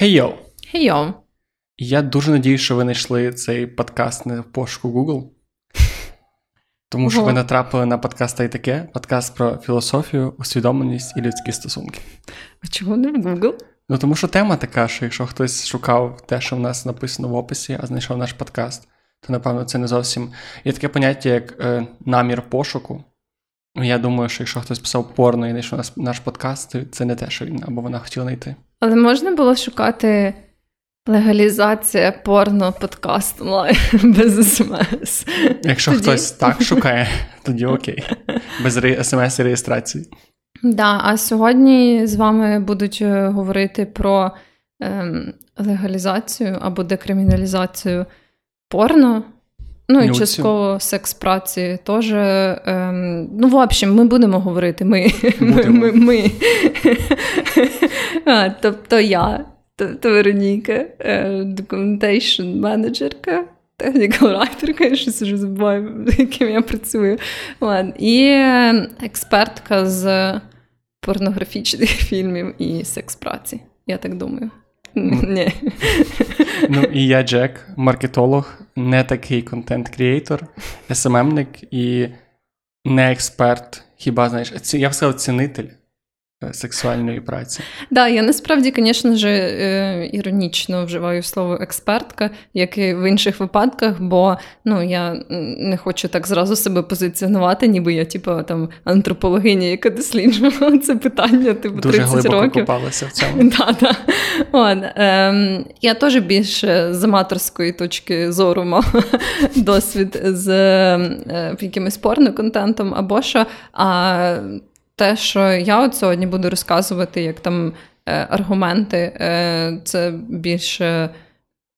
Хей йоу! Хей йоу! Я дуже надію, що ви знайшли цей подкаст в пошуку Google. Тому що ви натрапили на подкаст та й таке, подкаст про філософію, усвідомленість і людські стосунки. А чого не в Google? Ну тому що тема така, що якщо хтось шукав те, що в нас написано в описі, а знайшов наш подкаст, то напевно це не зовсім є таке поняття, як е, намір пошуку. Я думаю, що якщо хтось писав порно і знайшов наш, наш подкаст, то це не те, що він або вона хотіла знайти. Але можна було шукати легалізація порно подкаст онлайн без смс. Якщо тоді... хтось так шукає, тоді окей. Без смс і реєстрації. Да, а сьогодні з вами будуть е, говорити про ем, легалізацію або декриміналізацію порно. Ну і частково секс праці теж. Ем, ну, в общем, ми будемо говорити. Ми. Будемо. ми, ми, ми. а, Тобто я, тобто Вероніка, документейшн менеджерка, технікал райтерка, я щось вже забуваю, яким я працюю. Ладно. І експертка з порнографічних фільмів і секс праці. Я так думаю. Ні. Ну і я Джек, маркетолог, не такий контент-кріейтор, СММник і не експерт. Хіба знаєш, я б сказав, цінитель сексуальної праці. Да, я насправді, звісно ж, е, іронічно вживаю слово експертка, як і в інших випадках, бо ну я не хочу так зразу себе позиціонувати, ніби я, типу, там антропологиня, яка досліджувала це питання, типу, 30 Дуже глибоко років. копалася в цьому. Да, да. От, ем, Я теж більше з аматорської точки зору мав досвід з е, якимось порно-контентом або що. А те, що я от сьогодні буду розказувати, як там е, аргументи, е, це більше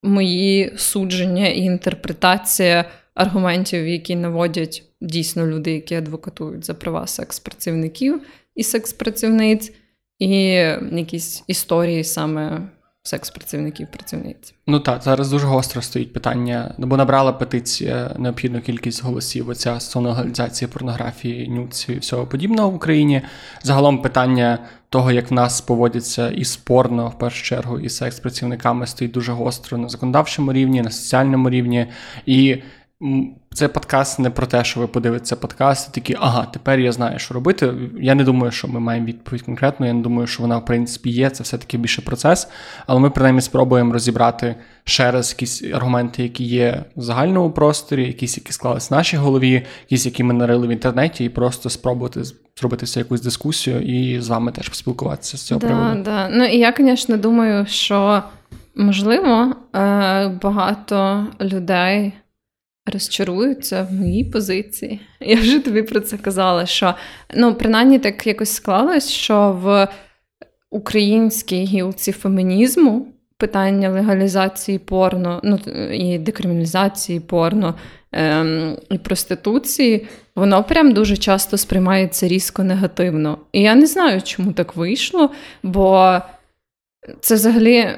мої судження і інтерпретація аргументів, які наводять дійсно люди, які адвокатують за права секс-працівників і секс-працівниць, і якісь історії саме секс-працівників працівниць. Ну так, зараз дуже гостро стоїть питання, бо набрала петиція необхідну кількість голосів. Оця стосовно легалізації порнографії, нюців і всього подібного в Україні. Загалом питання того, як в нас поводяться і спорно, в першу чергу, і секс-працівниками стоїть дуже гостро на законодавчому рівні, на соціальному рівні. І це подкаст не про те, що ви подивитеся подкаст, і такі, ага, тепер я знаю, що робити. Я не думаю, що ми маємо відповідь конкретно. Я не думаю, що вона, в принципі, є. Це все-таки більше процес. Але ми, принаймні, спробуємо розібрати ще раз якісь аргументи, які є в загальному просторі, якісь, які склались в нашій голові, якісь, які ми нарили в інтернеті, і просто спробувати зробити якусь дискусію і з вами теж поспілкуватися з цього да, приводу. Да. Ну і я, звісно, думаю, що можливо е, багато людей розчаруються в моїй позиції. Я вже тобі про це казала, що ну, принаймні так якось склалось, що в українській гілці фемінізму питання легалізації порно, ну і декриміналізації порно ем, і проституції, воно прям дуже часто сприймається різко негативно. І я не знаю, чому так вийшло, бо це взагалі.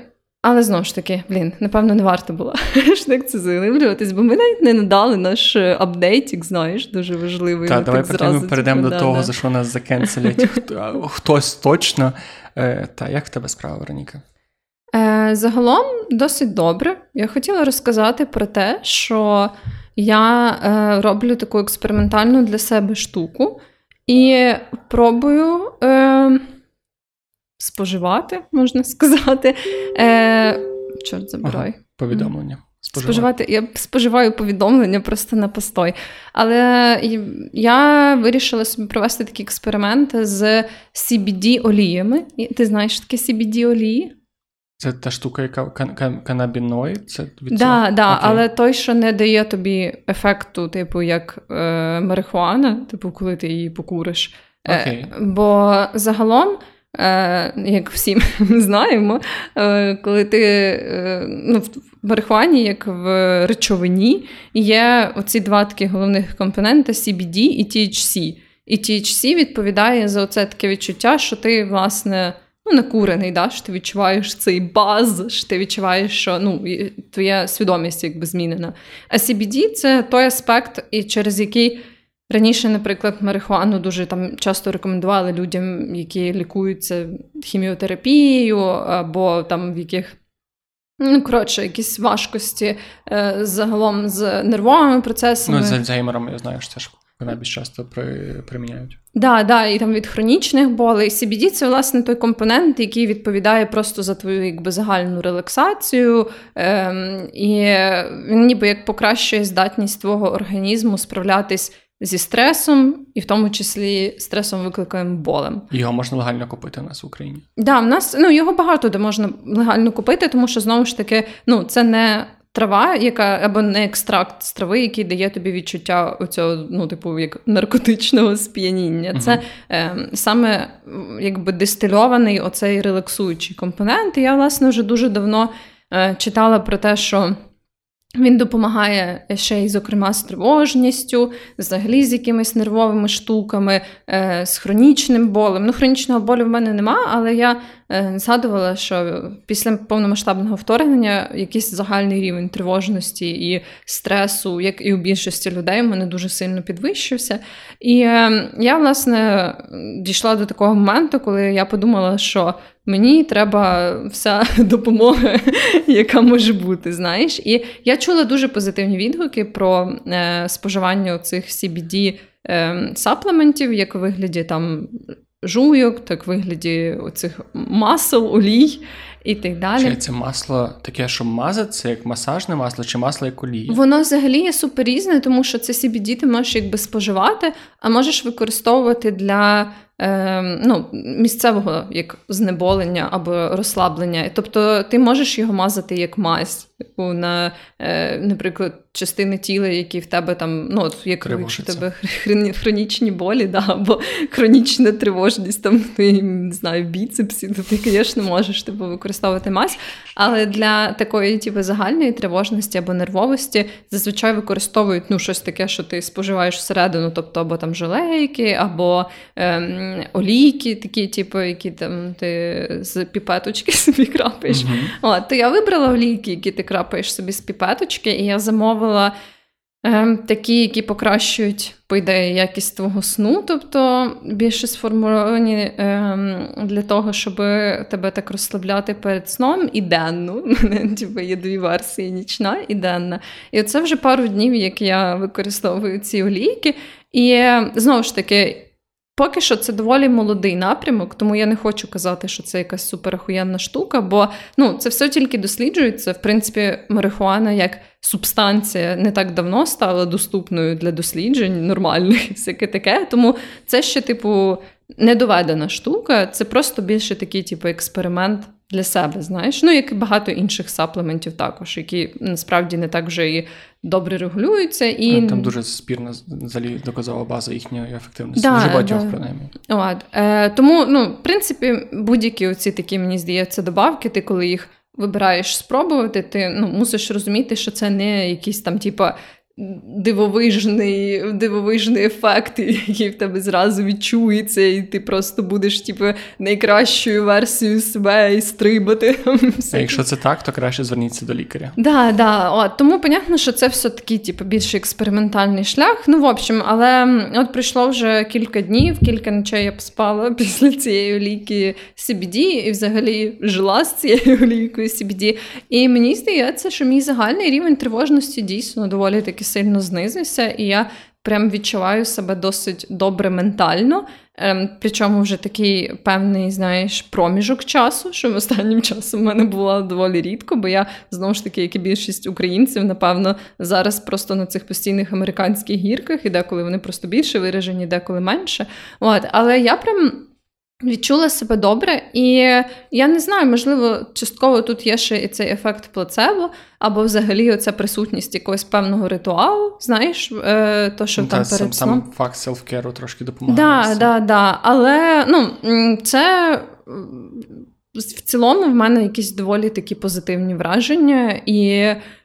Але знову ж таки, блін, напевно, не варто було так це заглиблюватись, бо ми навіть не надали наш е, апдейтік, знаєш, дуже важливий. Так, давай так ми перейдемо до того, за що нас закенселять. Хтось точно. Е, та як в тебе справа, Вероніка? Е, загалом досить добре. Я хотіла розказати про те, що я роблю таку експериментальну для себе штуку і пробую споживати, можна сказати. Е, Чорт забирай. Ага, повідомлення. Споживати. Я споживаю повідомлення просто на постой. Але я вирішила собі провести такі експерименти з CBD-оліями. Ти знаєш таке CBD-олії? Це та штука, яка кан- канабіноїд? Це від да, да, але той, що не дає тобі ефекту, типу, як е, марихуана, типу, коли ти її покуриш. Е, Бо загалом Е, як всі ми знаємо, е, коли ти е, ну, в марихуані, як в речовині, є оці два такі головних компоненти: CBD і THC. І THC відповідає за оце таке відчуття, що ти, власне, ну, накурений, да? що ти відчуваєш цей баз, що ти відчуваєш, що ну, твоя свідомість якби змінена. А CBD – це той аспект, через який Раніше, наприклад, марихуану дуже там часто рекомендували людям, які лікуються хіміотерапією, або там в яких. Ну, коротше, якісь важкості е, загалом з нервовими процесами. Ну, з Альцгеймером, я знаю, що це ж найбільш часто при, приміняють. Да, да, і там від хронічних болей. CBD – це власне той компонент, який відповідає просто за твою якби загальну релаксацію, ем, і він ніби як покращує здатність твого організму справлятись зі стресом, і в тому числі стресом викликаємо болем. Його можна легально купити у нас в Україні. Да, в нас ну його багато де можна легально купити, тому що знову ж таки, ну це не. Трава, яка або не екстракт з трави, який дає тобі відчуття оцього, ну, типу, як наркотичного сп'яніння. Uh-huh. Це е, саме якби дистильований оцей релаксуючий компонент. І я, власне, вже дуже давно е, читала про те, що він допомагає ще й, зокрема, з тривожністю, взагалі з якимись нервовими штуками, е, з хронічним болем. Ну, хронічного болю в мене нема, але я згадувала, що після повномасштабного вторгнення якийсь загальний рівень тривожності і стресу, як і у більшості людей, в мене дуже сильно підвищився. І е, я, власне, дійшла до такого моменту, коли я подумала, що Мені треба вся допомога, яка може бути. знаєш. І я чула дуже позитивні відгуки про е, споживання цих CBD е, саплементів, як у вигляді там жуйок, так вигляді оцих масел, олій і так далі. Чи це масло таке, що мазати, як масажне масло, чи масло як олія? Воно взагалі є супер різне, тому що це CBD ти можеш якби споживати, а можеш використовувати для е, ну, місцевого як знеболення або розслаблення. Тобто ти можеш його мазати як мазь на, е, наприклад, частини тіла, які в тебе там, ну, от як якщо в тебе хронічні болі, да, або хронічна тривожність, там ти, не знаю, біцепсі, то ти, звісно, можеш типу, використовувати мазь. Але для такої типу, загальної тривожності або нервовості зазвичай використовують ну, щось таке, що ти споживаєш всередину, тобто або там желейки, або ем, олійки, такі, типу, які там ти з піпеточки собі крапаєш. Mm-hmm. От, То я вибрала олійки, які ти крапаєш собі з піпеточки, і я замовила. Ем, такі, які покращують, по ідеї, якість твого сну, тобто більше сформульовані ем, для того, щоб тебе так розслабляти перед сном і денну. Типу, є дві версії: нічна і денна. І це вже пару днів, як я використовую ці олійки. І знову ж таки. Поки що це доволі молодий напрямок, тому я не хочу казати, що це якась суперахуєнна штука, бо ну, це все тільки досліджується. В принципі, марихуана як субстанція не так давно стала доступною для досліджень нормальних, всяке таке. Тому це ще, типу, недоведена штука, це просто більше такий, типу, експеримент для себе, знаєш. Ну, як і багато інших саплементів також, які насправді не так вже і добре регулюються. І... Там дуже спірна взагалі доказова база їхньої ефективності. Да, дуже багатьох, да. принаймні. От. Е, Тому, ну, в принципі, будь-які оці такі, мені здається, добавки, ти коли їх. Вибираєш спробувати, ти ну, мусиш розуміти, що це не якісь там, типа, дивовижний дивовижний ефект, який в тебе зразу відчується, і ти просто будеш типу, найкращою версією себе і стрибати. А якщо це так, то краще зверніться до лікаря. Да, да, от, Тому понятно, що це все таки типу, більш експериментальний шлях. Ну, в общем, але от пройшло вже кілька днів, кілька ночей я поспала після цієї олійки CBD і взагалі жила з цією олійкою CBD. І мені здається, що мій загальний рівень тривожності дійсно доволі таки настільки сильно знизився, і я прям відчуваю себе досить добре ментально. Ем, причому вже такий певний, знаєш, проміжок часу, що останнім часом в мене було доволі рідко, бо я знову ж таки, як і більшість українців, напевно, зараз просто на цих постійних американських гірках, і деколи вони просто більше виражені, деколи менше. От, Але я прям. Відчула себе добре, і я не знаю, можливо, частково тут є ще і цей ефект плацебо, або взагалі оця присутність якогось певного ритуалу, знаєш, е, то, що ну, там та, перед сам, сном. Сам факт селфкеру трошки допомагає. Так, да, да, Але ну, це в цілому в мене якісь доволі такі позитивні враження. І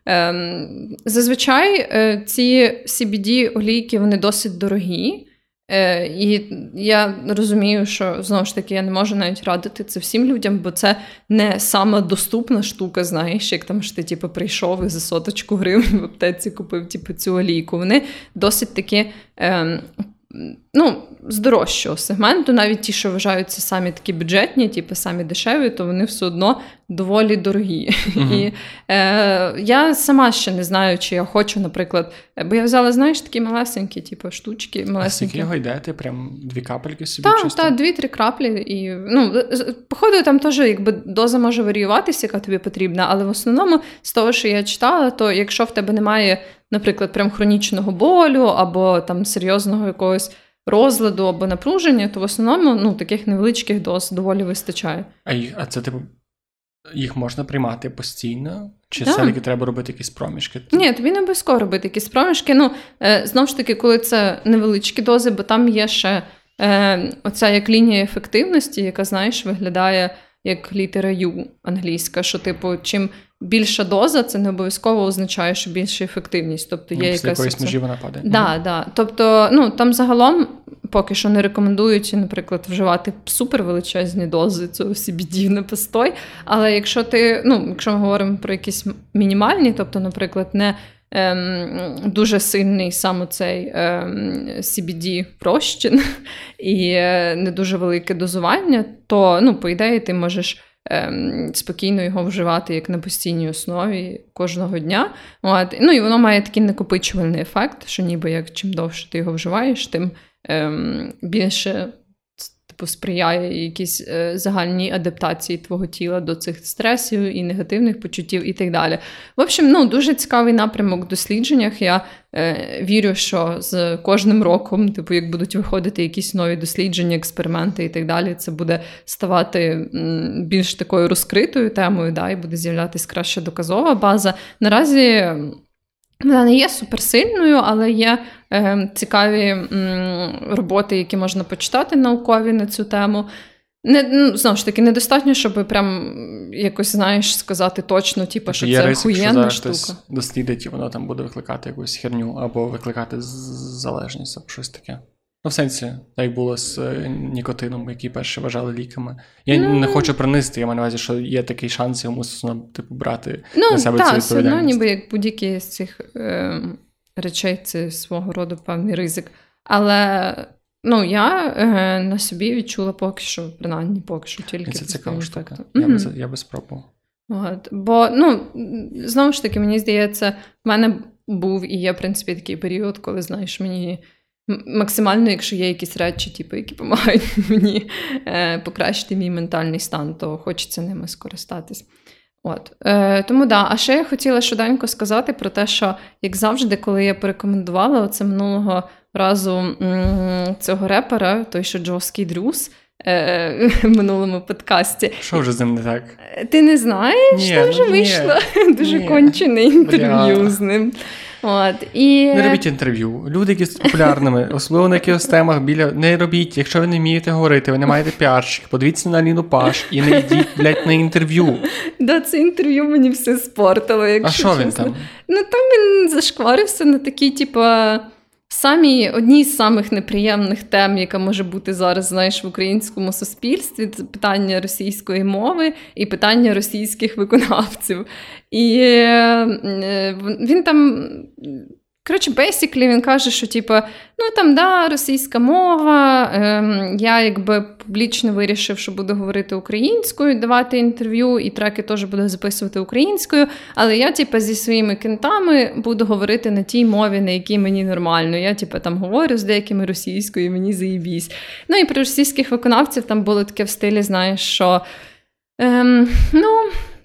е, зазвичай е, ці CBD олійки вони досить дорогі. Е, І я розумію, що знову ж таки я не можу навіть радити це всім людям, бо це не сама доступна штука, знаєш, як там що ти типу, прийшов і за соточку гривень в аптеці купив типу, цю олійку. Вони досить таки. Е, ну, з дорожчого сегменту, навіть ті, що вважаються самі такі бюджетні, типу самі дешеві, то вони все одно доволі дорогі. Uh-huh. І е, я сама ще не знаю, чи я хочу, наприклад, бо я взяла, знаєш, такі малесенькі, типу, штучки. малесенькі. А скільки його йде? Ти прям дві капельки собі? Так, так, дві-три краплі. І, ну, Походу, там теж якби доза може варіюватися, яка тобі потрібна, але в основному з того, що я читала, то якщо в тебе немає, наприклад, прям хронічного болю або там серйозного якогось розладу або напруження, то в основному ну, таких невеличких доз доволі вистачає. А а це типу їх можна приймати постійно? Чи да. все-таки треба робити якісь проміжки? Ні, тобі не обов'язково робити якісь проміжки. Ну, е, знову ж таки, коли це невеличкі дози, бо там є ще е, оця як лінія ефективності, яка, знаєш, виглядає як літера Ю англійська, що, типу, чим більша доза, це не обов'язково означає, що більша ефективність. Тобто є ну, якась якоїсь межі вона падає. Да, да. Тобто, ну там загалом поки що не рекомендують, наприклад, вживати супервеличезні дози цього CBD на постой. Але якщо ти, ну, якщо ми говоримо про якісь мінімальні, тобто, наприклад, не ем, Дуже сильний саме цей ем, CBD прощин і е, не дуже велике дозування, то ну, по ідеї ти можеш ем, спокійно його вживати як на постійній основі кожного дня. От. Ну і воно має такий накопичувальний ефект, що ніби як чим довше ти його вживаєш, тим ем, більше типу, сприяє якійсь е, загальній адаптації твого тіла до цих стресів і негативних почуттів, і так далі. В общем, ну дуже цікавий напрямок в дослідженнях. Я е, вірю, що з кожним роком, типу, як будуть виходити якісь нові дослідження, експерименти і так далі, це буде ставати м, більш такою розкритою темою, да, і буде з'являтися краща доказова база. Наразі. Вона не є суперсильною, але є е, цікаві м, роботи, які можна почитати наукові на цю тему. Не, ну, Знову ж таки, недостатньо, щоб прям якось знаєш сказати точно, типу, що є це охуєнна штука. Хтось дослідить, і воно там буде викликати якусь херню або викликати залежність або щось таке. Ну, в сенсі, так як було з е, нікотином, які перші вважали ліками. Я ну, не хочу принести, я маю на увазі, що є такий шанс йому типу, брати ну, на себе та, цю відповідальність. Ну, ніби як будь-які з цих е, речей, це свого роду певний ризик. Але ну, я е, на собі відчула поки що, принаймні поки що тільки. Це цікава штука. Я би я би спробував. От. Бо, ну, знову ж таки, мені здається, в мене був і є, в принципі, такий період, коли, знаєш, мені. Максимально, якщо є якісь речі, типу, які допомагають мені е, покращити мій ментальний стан, то хочеться ними скористатись. От. Е, Тому да. А ще я хотіла швиденько сказати про те, що, як завжди, коли я порекомендувала оце минулого разу м- цього репера, той, що Джоский Дрюс, е, минулому подкасті. Що вже з ним не так? Ти не знаєш? Ні, Там вже ні, вийшло ні, дуже кончене інтерв'ю Бля. з ним. От, і... Не робіть інтерв'ю. Люди, які з популярними, особливо на якихось темах біля не робіть. Якщо ви не вмієте говорити, ви не маєте піарщик, подивіться на Ліну Паш і не йдіть, блядь, на інтерв'ю. Да, це інтерв'ю мені все спортило. якщо А що чесно. він там? Ну там він зашкварився на такі, типу. Самі одні з самих неприємних тем, яка може бути зараз, знаєш, в українському суспільстві, це питання російської мови і питання російських виконавців. І е, він там Коротше, basically він каже, що типу, ну там да, російська мова. Ем, Я якби публічно вирішив, що буду говорити українською, давати інтерв'ю, і треки теж буду записувати українською. Але я, типу, зі своїми кентами буду говорити на тій мові, на якій мені нормально. Я, типу, там говорю з деякими російською, і мені заїбісь. Ну і про російських виконавців там було таке в стилі, знаєш, що. Ем, Ну,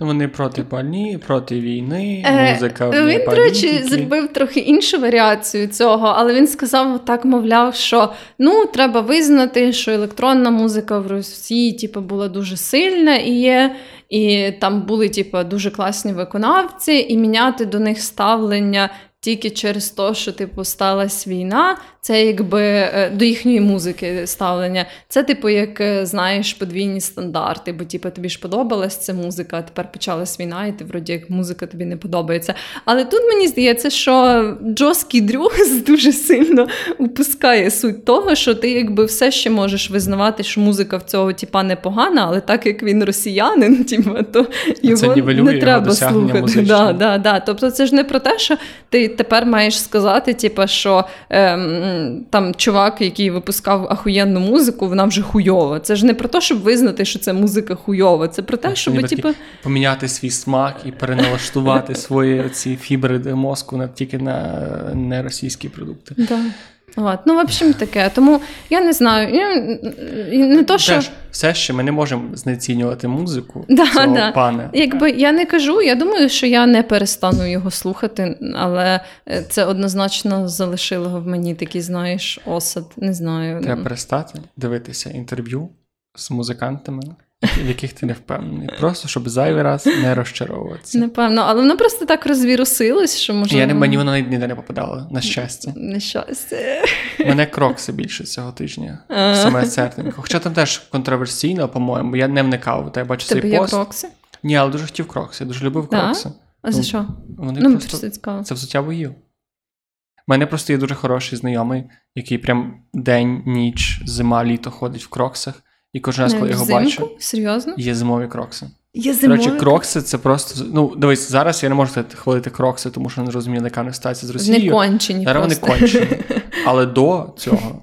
вони проти пальні, проти війни, е, музика. Е, він, до речі, зробив трохи іншу варіацію цього, але він сказав так, мовляв, що ну, треба визнати, що електронна музика в Росії типу, була дуже сильна і є, і там були типу, дуже класні виконавці, і міняти до них ставлення тільки через те, що типу сталася війна, це якби е, до їхньої музики ставлення. Це, типу, як е, знаєш, подвійні стандарти, бо типу, тобі ж подобалась ця музика, а тепер почалась війна, і ти вроді як музика тобі не подобається. Але тут мені здається, що Джоскій Дрюс дуже сильно упускає суть того, що ти якби все ще можеш визнавати, що музика в цього типа непогана, але так як він росіянин, типу, то його не треба слухати. Да, да, да. Тобто це ж не про те, що ти тепер маєш сказати, типу, що ем, там чувак, який випускав ахуєнну музику, вона вже хуйова. Це ж не про те, щоб визнати, що це музика хуйова. Це про те, щоб типу... поміняти свій смак і переналаштувати свої ці фібри мозку на тільки на не російські продукти. Да. От. Ну, в общем, таке. Тому я не знаю. Не то, що... Теж, все ще ми не можемо знецінювати музику да, цього да. пана. Якби я не кажу, я думаю, що я не перестану його слухати, але е, це однозначно залишило в мені такий, знаєш, осад. Не знаю. Треба перестати дивитися інтерв'ю з музикантами в яких ти не впевнений. Просто щоб зайвий раз не розчаровуватися. Напевно, але воно просто так розвірусилось, що може. Я не мені воно ніде не попадало, на щастя. На щастя. Мене крокси більше цього тижня. Саме серденько. Хоча там теж контроверсійно, по-моєму, я не вникав, та я бачу Тебе цей є пост. крокси? Ні, але дуже хотів крокси, я дуже любив крокси. А за ну, що? Вони ну, просто... цікаво. Це взуття боїв. У мене просто є дуже хороший знайомий, який прям день, ніч, зима, літо ходить в кроксах. І кожен раз, коли його бачу, Серйозно? є зимові крокси. Є зимові? Коротше, крокси це просто. Ну, дивись, зараз я не можу хвалити крокси, тому що не розумію, яка не ситуація з Росією. Не кончені. Зараз вони кончені. Але до цього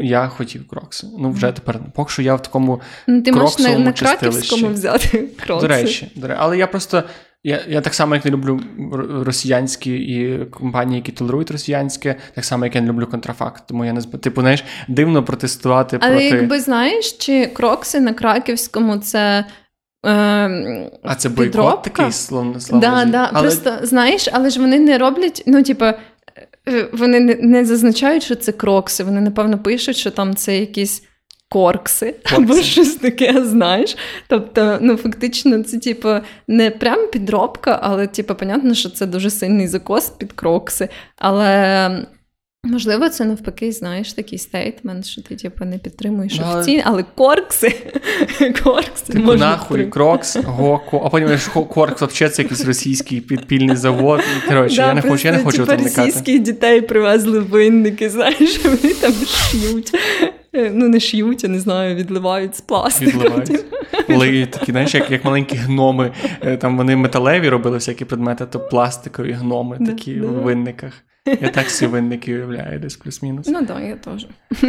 я хотів крокси. Ну, вже тепер, поки що я в такому. Ну, Ти можеш на, на Краківському взяти крокси. До речі, до речі, але я просто. Я я так само, як не люблю росіянські і компанії, які толерують росіянське, так само, як я не люблю контрафакт. Тому я не типу, знаєш, дивно протестувати Але проти... якби знаєш, чи крокси на краківському це. Е, а це бойкот такий славно Да, да. Але... Просто знаєш, але ж вони не роблять, ну, типу, е, вони не, не зазначають, що це крокси. Вони, напевно, пишуть, що там це якісь коркси, коркси. або щось таке, знаєш. Тобто, ну фактично, це типу, не прям підробка, але типу, понятно, що це дуже сильний закос під крокси. Але. Можливо, це навпаки, знаєш, такий стейтмент, що ти типу, не підтримуєш ну, офіційно, але коркси. коркси типу, можна нахуй, крокс, гоку, а потім коркс взагалі це якийсь російський підпільний завод. Коротше, да, я не хочу, я не хочу там никати. російських дітей привезли винники, знаєш, вони там ш'ють. Е, ну, не ш'ють, я не знаю, відливають з пластику. Відливають. Коли такі, знаєш, як як маленькі гноми, е, там вони металеві робили всякі предмети, то пластикові гноми такі да, в винниках. Я так всі винники уявляю, десь плюс-мінус. Ну так, я теж.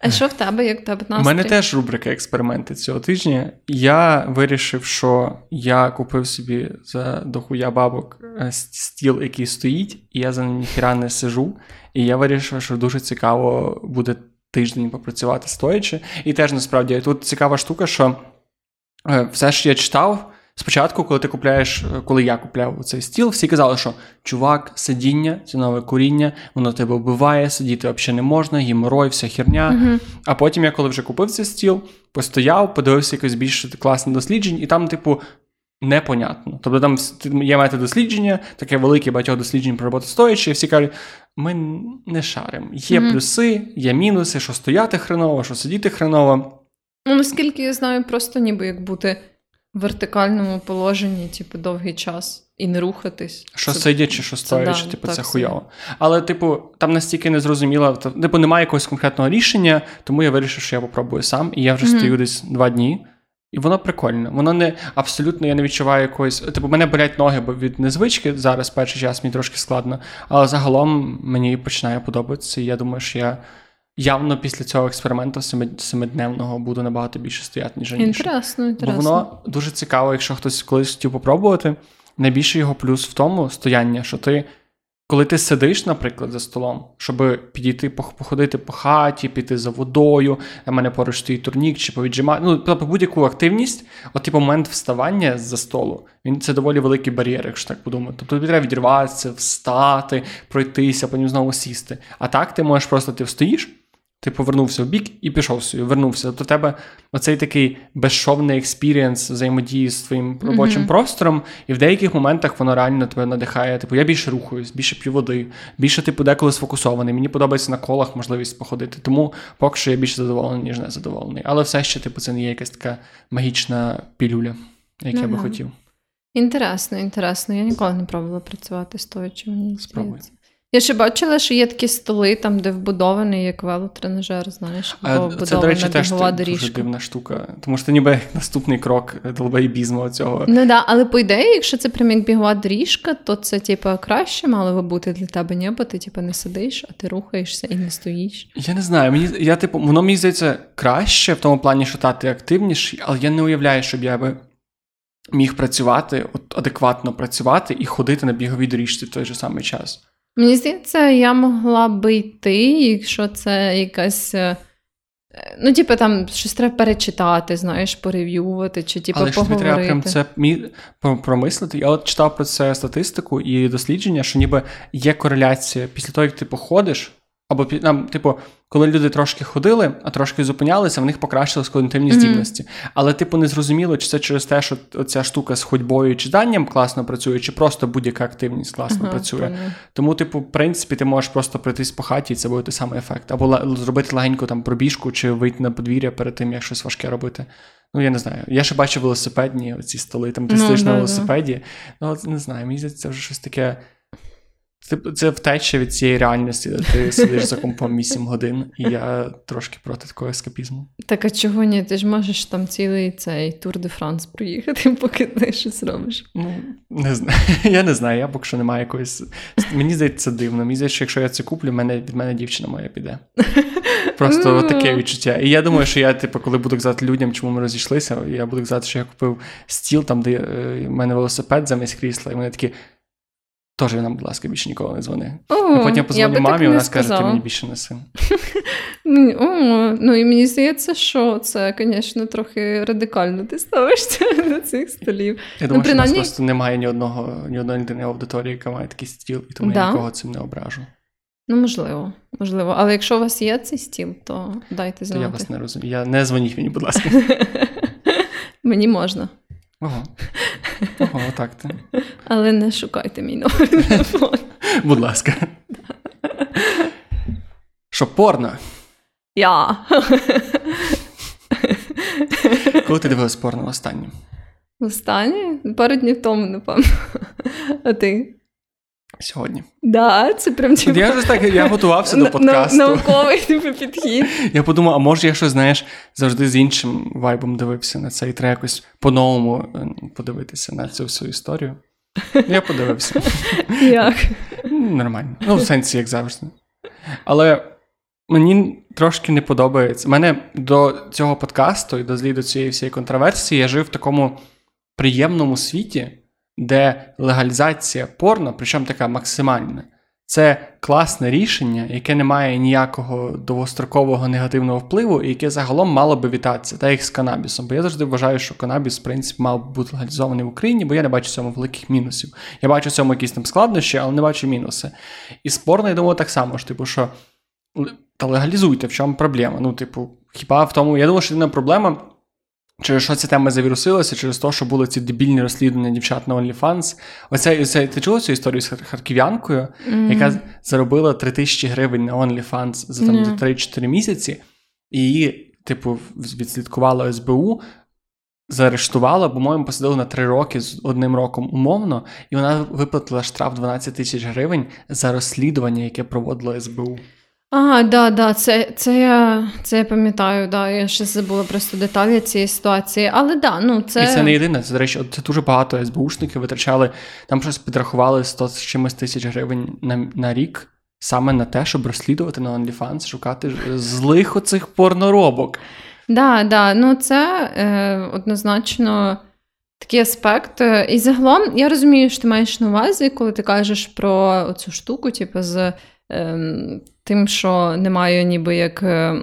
А що в тебе, як в тебе настрій? У мене теж рубрика експерименти цього тижня. Я вирішив, що я купив собі за дохуя бабок е, стіл, який стоїть, і я за ним ніхіра не сижу. І я вирішив, що дуже цікаво буде тиждень попрацювати стоячи. І теж насправді тут цікава штука, що е, все ж я читав. Спочатку, коли ти купляєш, е, коли я купляв цей стіл, всі казали, що чувак, сидіння, це нове куріння, воно тебе вбиває, сидіти взагалі не можна, гіморой, вся херня. Uh-huh. А потім я, коли вже купив цей стіл, постояв, подивився якось більш класне дослідження, і там, типу, непонятно. Тобто там є метод дослідження, таке велике багатьох досліджень про роботу стоячи, і всі кажуть, ми не шаримо. Є mm-hmm. плюси, є мінуси, що стояти хреново, що сидіти хреново. Ну, наскільки я знаю, просто ніби як бути в вертикальному положенні, типу, довгий час. І не рухатись. Що це, сидячи, що стоячи, типу, це хуйово. Але, типу, там настільки не зрозуміло, типу, немає якогось конкретного рішення, тому я вирішив, що я попробую сам. І я вже mm-hmm. стою десь два дні. І воно прикольне. Воно не абсолютно я не відчуваю якоїсь. Типу, мене болять ноги, бо від незвички зараз перший час мені трошки складно. Але загалом мені починає подобатися. І я думаю, що я явно після цього експерименту семидневного буду набагато більше стояти, ніж раніше. Інтересно, інтересно. Бо воно дуже цікаво, якщо хтось колись хотів попробувати. Найбільший його плюс в тому стояння, що ти коли ти сидиш, наприклад, за столом, щоб підійти походити по хаті, піти за водою, а мене поруч стоїть турнік чи повіджимати, ну тобто будь-яку активність, от типу момент вставання за столу, він це доволі великий бар'єр, якщо так подумати. Тобто тобі треба відірватися, встати, пройтися, потім знову сісти. А так ти можеш просто ти встоїш, ти повернувся в бік і пішов собі, вернувся. До тебе оцей такий безшовний experience взаємодії з твоїм робочим mm-hmm. простором, і в деяких моментах воно реально тебе надихає. Типу, я більше рухаюсь, більше п'ю води, більше типу деколи сфокусований. Мені подобається на колах можливість походити. Тому поки що я більше задоволений, ніж не задоволений. Але все ще, типу, це не є якась така магічна пілюля, як mm-hmm. я би хотів. Інтересно, інтересно. Я ніколи не пробувала працювати з того, чи мені здається. Я ще бачила, що є такі столи, там, де вбудований як велотренажер, знаєш, або Це, до речі, теж дуже дивна штука. Тому що це ніби наступний крок долбоєбізму цього. Ну да, але по ідеї, якщо це прям як бігова доріжка, то це типу, краще мало би бути для тебе, ні? Бо ти типу, не сидиш, а ти рухаєшся і не стоїш. Я не знаю. Мені я типу, воно мені здається краще в тому плані, що та ти активніший, але я не уявляю, щоб я би. Міг працювати, от адекватно працювати і ходити на біговій доріжці в той же самий час. Мені здається, я могла би йти, якщо це якась. Е, ну, типу, там щось треба перечитати, знаєш, порев'ювати, чи типу, Але поговорити. треба прям це промислити. Я от читав про це статистику і дослідження, що ніби є кореляція після того, як ти походиш, або нам, типу, коли люди трошки ходили, а трошки зупинялися, в них покращились когнітивні mm-hmm. здібності. Але, типу, не зрозуміло, чи це через те, що ця штука з ходьбою і читанням класно працює, чи просто будь-яка активність класно ага, працює. Правильно. Тому, типу, в принципі, ти можеш просто пройтись по хаті, і це буде той самий ефект. Або л- зробити легеньку там пробіжку, чи вийти на подвір'я перед тим, як щось важке робити. Ну, я не знаю. Я ще бачив велосипедні оці столи, там ти ну, стоїш да, на велосипеді. Да. Ну, не знаю, мені здається, це вже щось таке. Це це втеча від цієї реальності, де ти сидиш за компом 8 годин, і я трошки проти такого ескапізму. Так а чого ні? Ти ж можеш там цілий цей Тур де Франс проїхати, поки ти щось робиш. Ну, не знаю. Я не знаю, я поки що немає якоїсь. Мені здається, це дивно. Мені здається, що якщо я це куплю, мене, від мене дівчина моя піде. Просто ну. таке відчуття. І я думаю, що я, типу, коли буду казати людям, чому ми розійшлися, я буду казати, що я купив стіл, там, де е, в мене велосипед замість крісла, і вони такі. Теж нам, будь ласка, більше ніколи не дзвони. О, потім я позвоню мамі, вона скаже, ти мені більше не син. Ну і мені здається, що це, звісно, трохи радикально ти ставишся до цих столів. Я думаю, ну, принаймні... що у нас просто немає ні одного, ні одної людини аудиторії, яка має такий стіл, і тому я нікого цим не ображу. Ну, можливо, можливо. Але якщо у вас є цей стіл, то дайте знати. Я вас не розумію. Я не дзвоніть мені, будь ласка. Мені можна. Ого. Ого, так ти. Але не шукайте мій номер телефону. Будь ласка. Що порно? Я. Коли ти дивилась порно останнє? Останнє? Пару днів тому, напевно. А ти? Сьогодні. Да, це прям типу... Я ж так я готувався до подкасту. Науковий типу, підхід. Я подумав, а може я щось, знаєш, завжди з іншим вайбом дивився на це і треба якось по-новому е, подивитися на цю всю історію. Я подивився. Як? Нормально. Ну, в сенсі, як завжди. Але мені трошки не подобається. Мене до цього подкасту і до цієї всієї контроверсії я жив в такому приємному світі де легалізація порно, причому така максимальна, це класне рішення, яке не має ніякого довгострокового негативного впливу, і яке загалом мало би вітатися, так як з канабісом. Бо я завжди вважаю, що канабіс, в принципі, мав бути легалізований в Україні, бо я не бачу в цьому великих мінусів. Я бачу в цьому якісь там складнощі, але не бачу мінуси. І спорно, я думаю, так само ж, типу, що та легалізуйте, в чому проблема. Ну, типу, хіба в тому, я думаю, що єдина проблема. Через що ця тема завірусилася, через те, що були ці дебільні розслідування дівчат на OnlyFans. Оце, оце ти чула цю історію з харків'янкою, mm-hmm. яка заробила 3 тисячі гривень на OnlyFans за там mm-hmm. 3-4 місяці, і її, типу, відслідкувала СБУ, заарештувала, по-моєму, посадили на 3 роки з одним роком умовно, і вона виплатила штраф 12 тисяч гривень за розслідування, яке проводила СБУ. Ага, да, да, це це, я це я пам'ятаю, да, я ще забула просто деталі цієї ситуації. Але да, ну це. І це не єдине. Це, до речі, це дуже багато СБУшників витрачали, там щось підрахували 100 з чимось тисяч гривень на на рік саме на те, щоб розслідувати на OnlyFans, шукати злих оцих порноробок. Да, да, ну це е, однозначно. Такий аспект. І загалом я розумію, що ти маєш на увазі, коли ти кажеш про цю штуку, типу, з ем, тим, що немає ніби як е,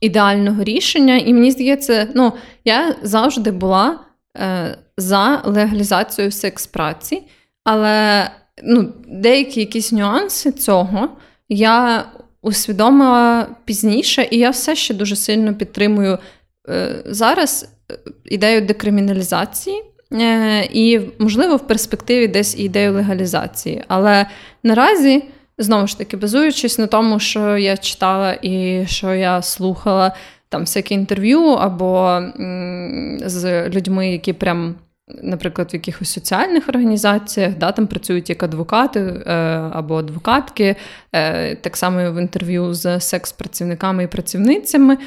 ідеального рішення. І мені здається, ну, я завжди була е, за легалізацію секс-праці, але ну, деякі якісь нюанси цього я усвідомила пізніше, і я все ще дуже сильно підтримую е, зараз ідею декриміналізації. І, можливо, в перспективі десь ідею легалізації. Але наразі, знову ж таки, базуючись на тому, що я читала і що я слухала там всякі інтерв'ю або з людьми, які прям. Наприклад, в якихось соціальних організаціях да, там працюють як адвокати е, або адвокатки, е, так само в інтерв'ю з секс-працівниками і працівницями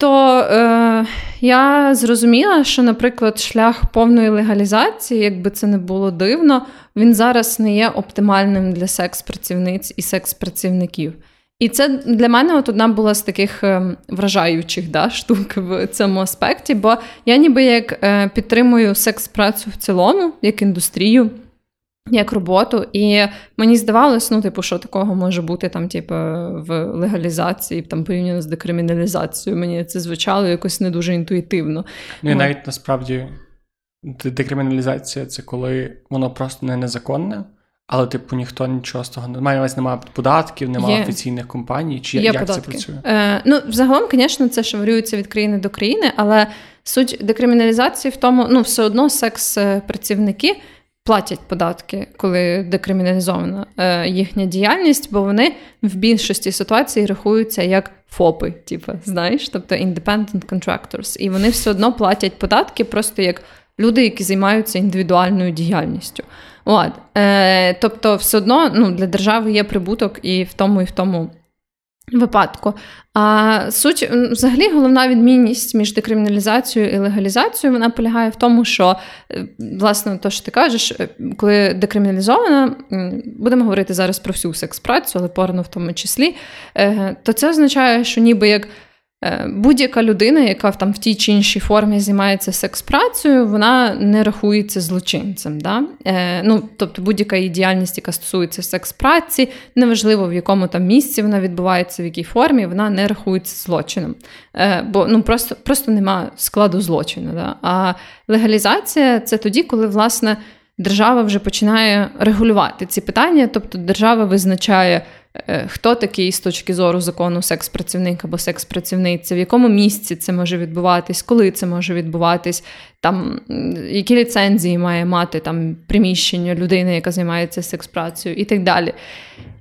то е, я зрозуміла, що, наприклад, шлях повної легалізації, якби це не було дивно, він зараз не є оптимальним для секс-працівниць і секс-працівників. І це для мене от одна була з таких е, вражаючих да, штук в цьому аспекті, бо я ніби як е, підтримую секс-працю в цілому, як індустрію як роботу, і мені здавалось, ну, типу, що такого може бути там, типу, в легалізації, там порівняно з декриміналізацією. Мені це звучало якось не дуже інтуїтивно. Ну і навіть насправді декриміналізація це коли воно просто не незаконне. Але, типу, ніхто нічого з того не має немає податків, немає офіційних компаній. Чи Є як податки. це працює? Е, Ну, загалом, звісно, це ж варіюється від країни до країни, але суть декриміналізації в тому, ну, все одно секс-працівники платять податки, коли декриміналізована е, їхня діяльність, бо вони в більшості ситуацій рахуються як ФОПи, типу, знаєш, тобто independent contractors. І вони все одно платять податки, просто як люди, які займаються індивідуальною діяльністю. От. Е, Тобто, все одно ну, для держави є прибуток і в тому, і в тому випадку. А суть, взагалі, головна відмінність між декриміналізацією і легалізацією вона полягає в тому, що, е, власне, то, що ти кажеш, е, коли декриміналізована, будемо говорити зараз про всю секс-працю, але порно в тому числі, е, то це означає, що ніби як. Е, будь-яка людина, яка там в тій чи іншій формі займається секс-працею, вона не рахується злочинцем. Да? Е, ну, Тобто будь-яка її діяльність, яка стосується секс-праці, неважливо в якому там місці вона відбувається, в якій формі, вона не рахується злочином. Е, Бо ну, просто просто нема складу злочину. Да? А легалізація це тоді, коли власне держава вже починає регулювати ці питання, тобто держава визначає. Е, хто такий з точки зору закону секс-працівник або секс-працівниця, в якому місці це може відбуватись, коли це може відбуватись, там які ліцензії має мати там приміщення людини, яка займається секс-працею, і так далі.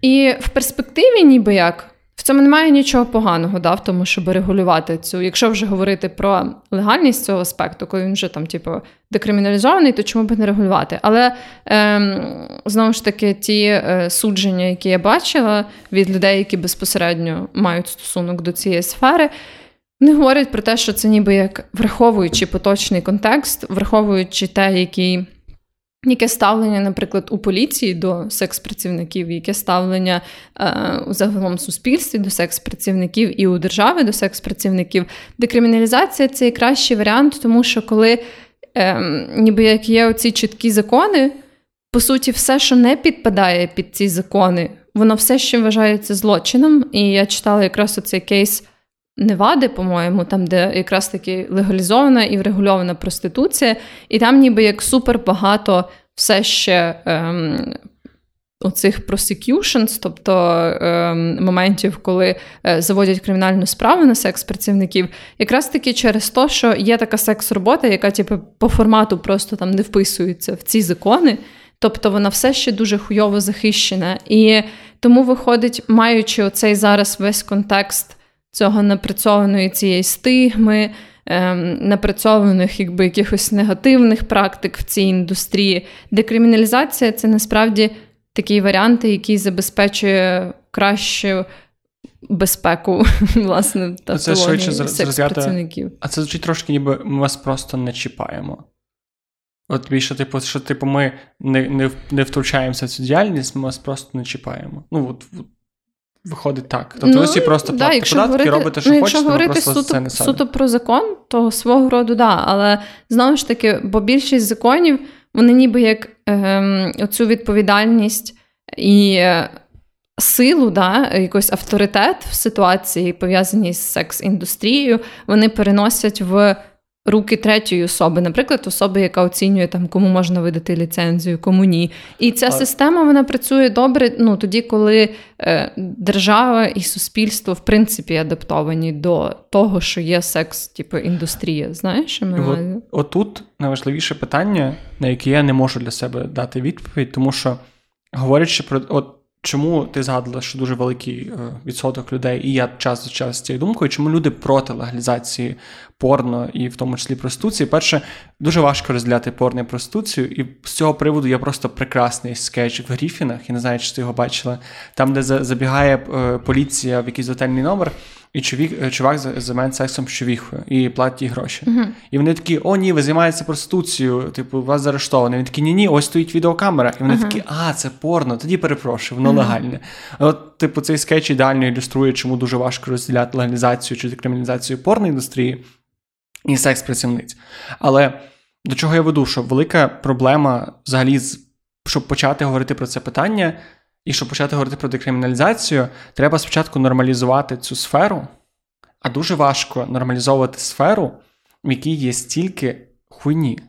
І в перспективі, ніби як. В цьому немає нічого поганого, да, в тому, щоб регулювати цю. Якщо вже говорити про легальність цього аспекту, коли він вже там, типу, декриміналізований, то чому б не регулювати? Але ем, знову ж таки, ті е, судження, які я бачила від людей, які безпосередньо мають стосунок до цієї сфери, не говорять про те, що це ніби як враховуючи поточний контекст, враховуючи те, який. Яке ставлення, наприклад, у поліції до секс-працівників, яке ставлення е, у загалом суспільстві до секс-працівників і у держави до секс-працівників? Декриміналізація це кращий варіант, тому що коли е, ніби як є оці чіткі закони, по суті, все, що не підпадає під ці закони, воно все ще вважається злочином. І я читала якраз оцей кейс Невади, по-моєму, там, де якраз таки легалізована і врегульована проституція, і там ніби як супер багато все ще ем, оцих prosecutions, тобто ем, моментів, коли е, заводять кримінальну справу на секс-працівників, якраз таки через те, що є така секс-робота, яка типу, по формату просто там не вписується в ці закони. Тобто вона все ще дуже хуйово захищена. І тому виходить, маючи оцей зараз весь контекст цього напрацьованої цієї стигми, ем, напрацьованих якби якихось негативних практик в цій індустрії. Декриміналізація це насправді такі варіанти, який забезпечує кращу безпеку, власне, та це швидше секс-працівників. А це звучить трошки, ніби ми вас просто не чіпаємо. От більше, типу, що типу, ми не не, не втручаємося в цю діяльність, ми вас просто не чіпаємо. Ну, от, Виходить так. Тобто ну, ви всі просто да, платите податки, говорити, робите, що ну, якщо хочете, говорити просто суто, це суто про закон, то свого роду да. Але знову ж таки, бо більшість законів, вони ніби як ем, оцю відповідальність і е, силу, да, якийсь авторитет в ситуації, пов'язаній з секс-індустрією, вони переносять в руки третьої особи, наприклад, особи, яка оцінює там, кому можна видати ліцензію, кому ні. І ця система вона працює добре ну, тоді, коли е, держава і суспільство в принципі адаптовані до того, що є секс, типу індустрія. Знаєш, що ми От, отут найважливіше питання, на яке я не можу для себе дати відповідь, тому що говорячи про от. Чому ти згадувала, що дуже великий е, відсоток людей, і я час до часу з цією думкою, чому люди проти легалізації порно і в тому числі проституції? Перше, дуже важко розділяти порно і проституцію, і з цього приводу є просто прекрасний скетч в Гріфінах, я не знаю, чи ти його бачила, там, де забігає е, поліція в якийсь готельний номер. І чоловік, е, чувак займається сексом з човіхою і платить їй гроші. Uh-huh. І вони такі: о, ні, ви займаєтеся проституцією, типу, вас заарештовано. Він такий, ні, ні, ось стоїть відеокамера. І вони uh-huh. такі, а, це порно, тоді перепрошую, воно uh-huh. легальне. От, типу, цей скетч ідеально ілюструє, чому дуже важко розділяти легалізацію чи декриміналізацію порноіндустрії і секс-працівниць. Але до чого я веду, що велика проблема взагалі, щоб почати говорити про це питання. І щоб почати говорити про декриміналізацію, треба спочатку нормалізувати цю сферу, а дуже важко нормалізовувати сферу, в якій є стільки хуйні.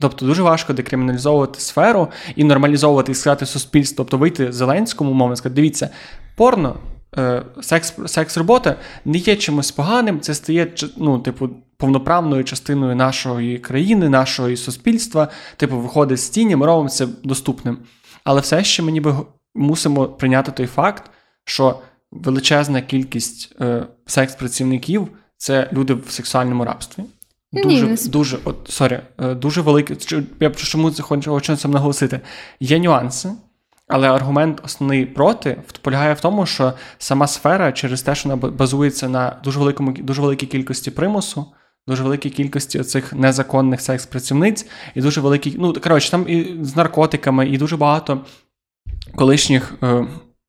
Тобто дуже важко декриміналізовувати сферу і нормалізовувати і сказати суспільство, тобто вийти Зеленському мовно сказати, дивіться, порно, е, секс секс робота не є чимось поганим, це стає ну, типу, повноправною частиною нашої країни, нашого суспільства. Типу, виходить з тіні, ми робимо це доступним. Але все ще мені би мусимо прийняти той факт, що величезна кількість е, секс-працівників це люди в сексуальному рабстві. Дуже Ні, дуже, от, sorry, е, дуже великий. Я чому це хочу цим наголосити? Є нюанси, але аргумент основний проти полягає в тому, що сама сфера через те, що вона базується на дуже великому дуже великій кількості примусу. Дуже великій кількості цих незаконних секс-працівниць, і дуже великий, ну коротше, там і з наркотиками, і дуже багато колишніх е,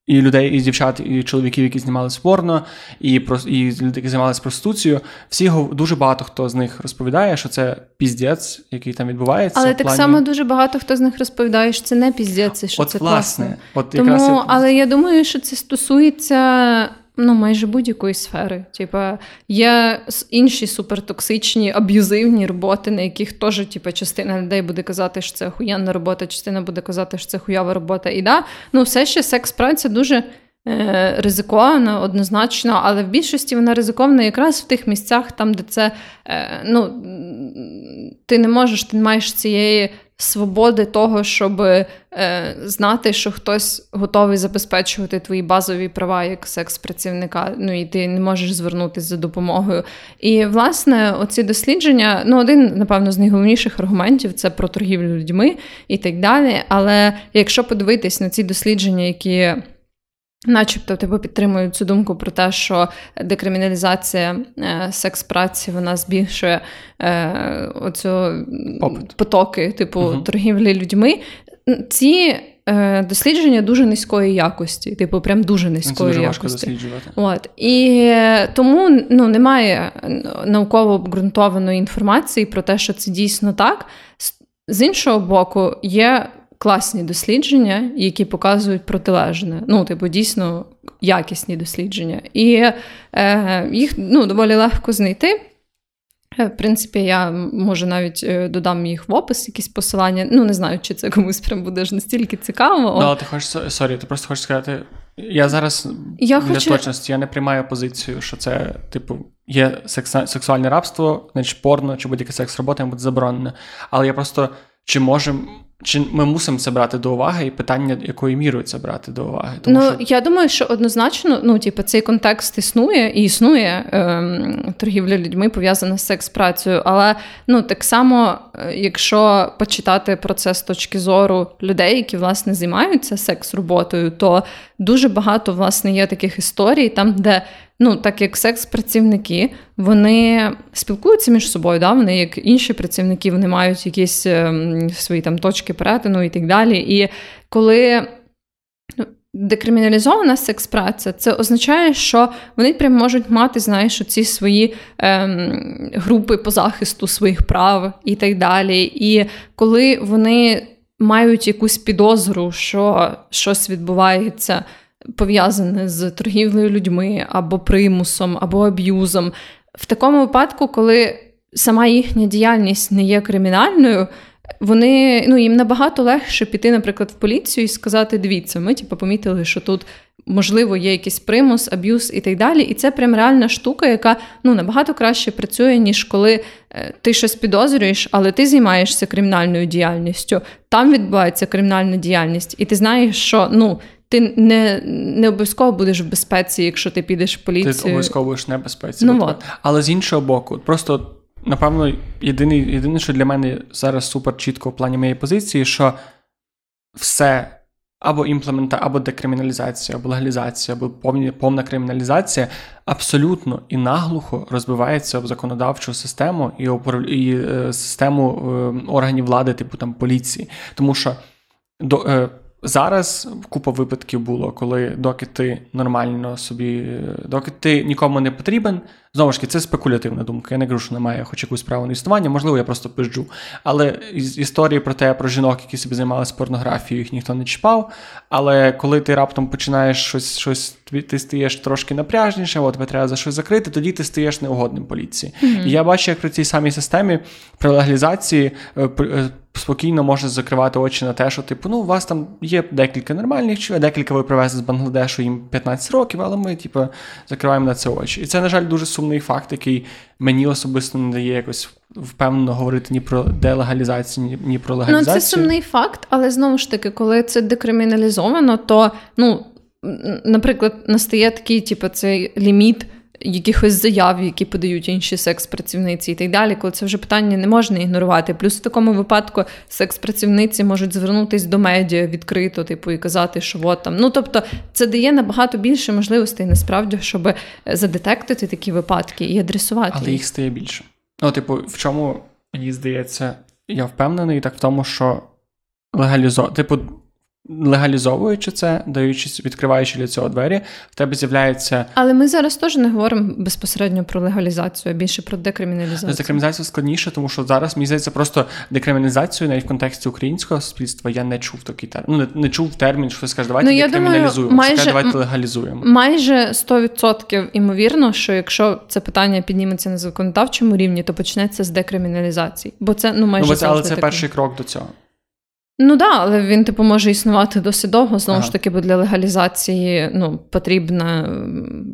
і людей, і дівчат, і чоловіків, які знімалися порно, і і люди, які займалися проституцією. Всі дуже багато хто з них розповідає, що це піздець, який там відбувається. Але так плані... само дуже багато хто з них розповідає, що це не піздець, що от, це власне, класно. От Тому, я... Але я думаю, що це стосується ну, майже будь-якої сфери. Типа, є інші супертоксичні, аб'юзивні роботи, на яких теж типа, частина людей буде казати, що це охуєнна робота, частина буде казати, що це хуява робота. І да, ну, все ще секс-праця дуже. Е, ризикована однозначно, але в більшості вона ризикована якраз в тих місцях, там, де це е, ну, ти не можеш, ти не маєш цієї свободи того, щоб е, знати, що хтось готовий забезпечувати твої базові права як секс-працівника. Ну і ти не можеш звернутися за допомогою. І власне, оці дослідження, ну один, напевно, з найголовніших аргументів це про торгівлю людьми і так далі. Але якщо подивитись на ці дослідження, які Начебто тебе підтримують цю думку про те, що декриміналізація е, секс-праці вона збільшує е, оцю потоки, типу угу. торгівлі людьми. Ці е, дослідження дуже низької якості, типу, прям дуже низької Це дуже якості. От. І тому ну, немає науково обґрунтованої інформації про те, що це дійсно так. З іншого боку, є класні дослідження, які показують протилежне. Ну, типу, дійсно якісні дослідження. І е, їх ну, доволі легко знайти. Е, в принципі, я може навіть е, додам їх в опис, якісь посилання. Ну, не знаю, чи це комусь прям буде ж настільки цікаво. Ну, але ти хочеш sorry, ти просто хочеш сказати. Я зараз я для хочу... точності я не приймаю позицію, що це, типу, є сексуальне рабство, значить порно чи будь-яке секс робота буде заборонене. Але я просто чи можемо чи ми мусимо це брати до уваги, і питання, якою мірою це брати до уваги? Тому ну що... я думаю, що однозначно, ну типу, цей контекст існує і існує ем, торгівля людьми пов'язана з секс-працею. Але ну так само, е, якщо почитати про це з точки зору людей, які власне займаються секс-роботою, то дуже багато власне є таких історій, там де ну, так як секс-працівники, вони спілкуються між собою, да? вони як інші працівники, вони мають якісь ем, свої там точки перетину і так далі. І коли. Ну, декриміналізована секс-праця, це означає, що вони прям можуть мати, знаєш, ці свої ем, групи по захисту своїх прав і так далі. І коли вони мають якусь підозру, що щось відбувається пов'язане з торгівлею людьми або примусом, або аб'юзом. В такому випадку, коли сама їхня діяльність не є кримінальною. Вони ну їм набагато легше піти, наприклад, в поліцію і сказати: дивіться, ми типу, помітили, що тут можливо є якийсь примус, аб'юз і так далі. І це прям реальна штука, яка ну набагато краще працює, ніж коли е, ти щось підозрюєш, але ти займаєшся кримінальною діяльністю. Там відбувається кримінальна діяльність, і ти знаєш, що ну. Ти не не обов'язково будеш в безпеці, якщо ти підеш в поліцію. Ти обов'язково будеш в небезпеці. Ну, от. Але з іншого боку, просто напевно, єдине, єдине, що для мене зараз супер чітко в плані моєї позиції, що все або імплемента, або декриміналізація, або легалізація, або повні, повна криміналізація абсолютно і наглухо розбивається в законодавчу систему і і е, систему е, органів влади, типу там поліції. Тому що до. Е, Зараз купа випадків було, коли доки ти нормально собі, доки ти нікому не потрібен. Знову ж таки, це спекулятивна думка. Я не кажу, що немає хоч якусь право на існування, можливо, я просто пизджу. Але історії про те, про жінок, які собі займалися порнографією, їх ніхто не чіпав. Але коли ти раптом починаєш щось, щось ти стаєш трошки напряжніше, от тебе треба за щось закрити, тоді ти стаєш неугодним поліції. Mm-hmm. І я бачу, як при цій самій системі при легалізації. Спокійно може закривати очі на те, що типу, ну у вас там є декілька нормальних чоловік, декілька ви привезли з Бангладешу їм 15 років, але ми, типу, закриваємо на це очі. І це, на жаль, дуже сумний факт, який мені особисто не дає якось впевнено говорити ні про делегалізацію, ні, ні про легалізацію. Ну, це сумний факт, але знову ж таки, коли це декриміналізовано, то ну. Наприклад, настає такий, типу, цей ліміт якихось заяв, які подають інші секс-працівниці і так далі, коли це вже питання не можна ігнорувати. Плюс в такому випадку секс-працівниці можуть звернутися до медіа відкрито, типу, і казати, що от там. Ну тобто, це дає набагато більше можливостей насправді, щоб задетектити такі випадки і адресувати. Але їх стає більше. Ну, типу, в чому мені здається, я впевнений, так в тому, що легалізо... Типу, легалізовуючи це, даючи відкриваючи для цього двері, в тебе з'являється. Але ми зараз теж не говоримо безпосередньо про легалізацію, а більше про декриміналізацію. Декриміналізацію складніше, тому що зараз мені здається, просто декриміналізацію навіть в контексті українського суспільства я не чув такий термін. Ну не, не чув термін, що скаже, давайте ну, декриміналізуємо. Думаю, майже, давайте легалізуємо. Майже 100% імовірно, що якщо це питання підніметься на законодавчому рівні, то почнеться з декриміналізації. Бо це ну майже ну, це, але це перший крок до цього. Ну так, да, але він типу може існувати досить довго. Знову ага. ж таки, бо для легалізації ну, потрібно,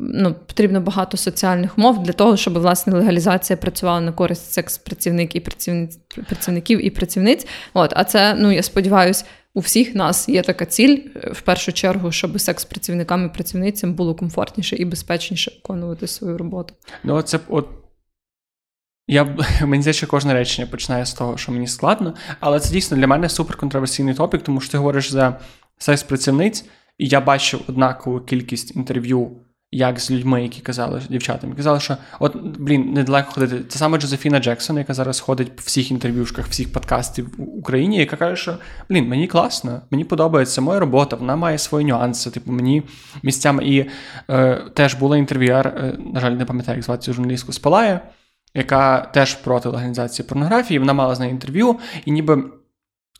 ну, потрібно багато соціальних умов для того, щоб власне легалізація працювала на користь секс-працівників і працівниць, працівників і працівниць. От, а це, ну я сподіваюся, у всіх нас є така ціль в першу чергу, щоб секс-працівникам і працівницям було комфортніше і безпечніше виконувати свою роботу. Ну, це от я мені здається, кожне речення починає з того, що мені складно, але це дійсно для мене супер контроверсійний топік, тому що ти говориш за секс-працівниць, і я бачу однакову кількість інтерв'ю, як з людьми, які казали дівчатам, казали, що от блін, недалеко ходити. Це саме Джозефіна Джексон, яка зараз ходить в всіх інтерв'юшках, всіх подкастів в Україні, яка каже, що блін, мені класно, мені подобається моя робота, вона має свої нюанси. Типу мені місцями і е, теж була інтерв'юер, е, на жаль, не пам'ятаю, як звати цю журналістку Спалає яка теж проти легалізації порнографії. Вона мала з нею інтерв'ю, і ніби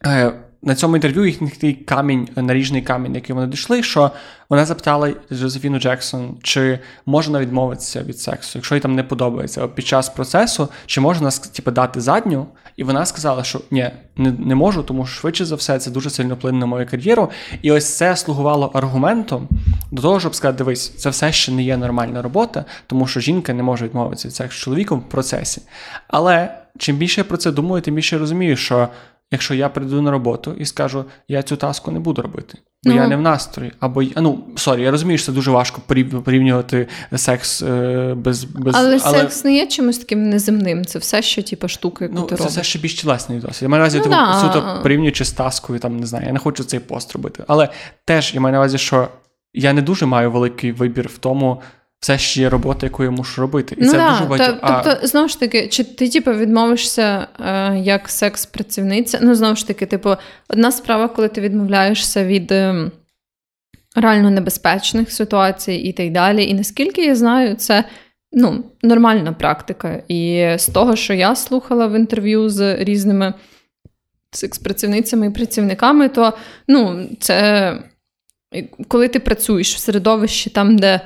е, на цьому інтерв'ю їхній камінь, наріжний камінь, який вони дійшли, що вона запитала Жозефіну Джексон, чи можна відмовитися від сексу, якщо їй там не подобається під час процесу, чи можна типу, дати задню. І вона сказала, що ні, не не можу, тому що швидше за все це дуже сильно вплине на мою кар'єру. І ось це слугувало аргументом до того, щоб сказати, дивись, це все ще не є нормальна робота, тому що жінка не може відмовитися від сексу з чоловіком в процесі. Але чим більше я про це думаю, тим більше я розумію, що якщо я прийду на роботу і скажу, я цю таску не буду робити, бо ну, я не в настрої. Або ну sorry, я розумію, що це дуже важко порівнювати секс е, без без але, але секс не є чимось таким неземним. Це все ще типу, штука, яку ну, ти це робиш. все ще більш тілесний досвід. Я маю на увазі, ну, типу, да. суто порівнюючи з таскою, там не знаю. Я не хочу цей пост робити. Але теж я маю на увазі, що я не дуже маю великий вибір в тому все ще є робота, яку я мушу робити. І ну, це да, дуже багато. А... Тобто, знову ж таки, чи ти типу, відмовишся е, як секс-працівниця? Ну, знову ж таки, типу, одна справа, коли ти відмовляєшся від е, реально небезпечних ситуацій і так далі. І наскільки я знаю, це. Ну, нормальна практика. І з того, що я слухала в інтерв'ю з різними секс-працівницями і працівниками, то ну, це коли ти працюєш в середовищі там, де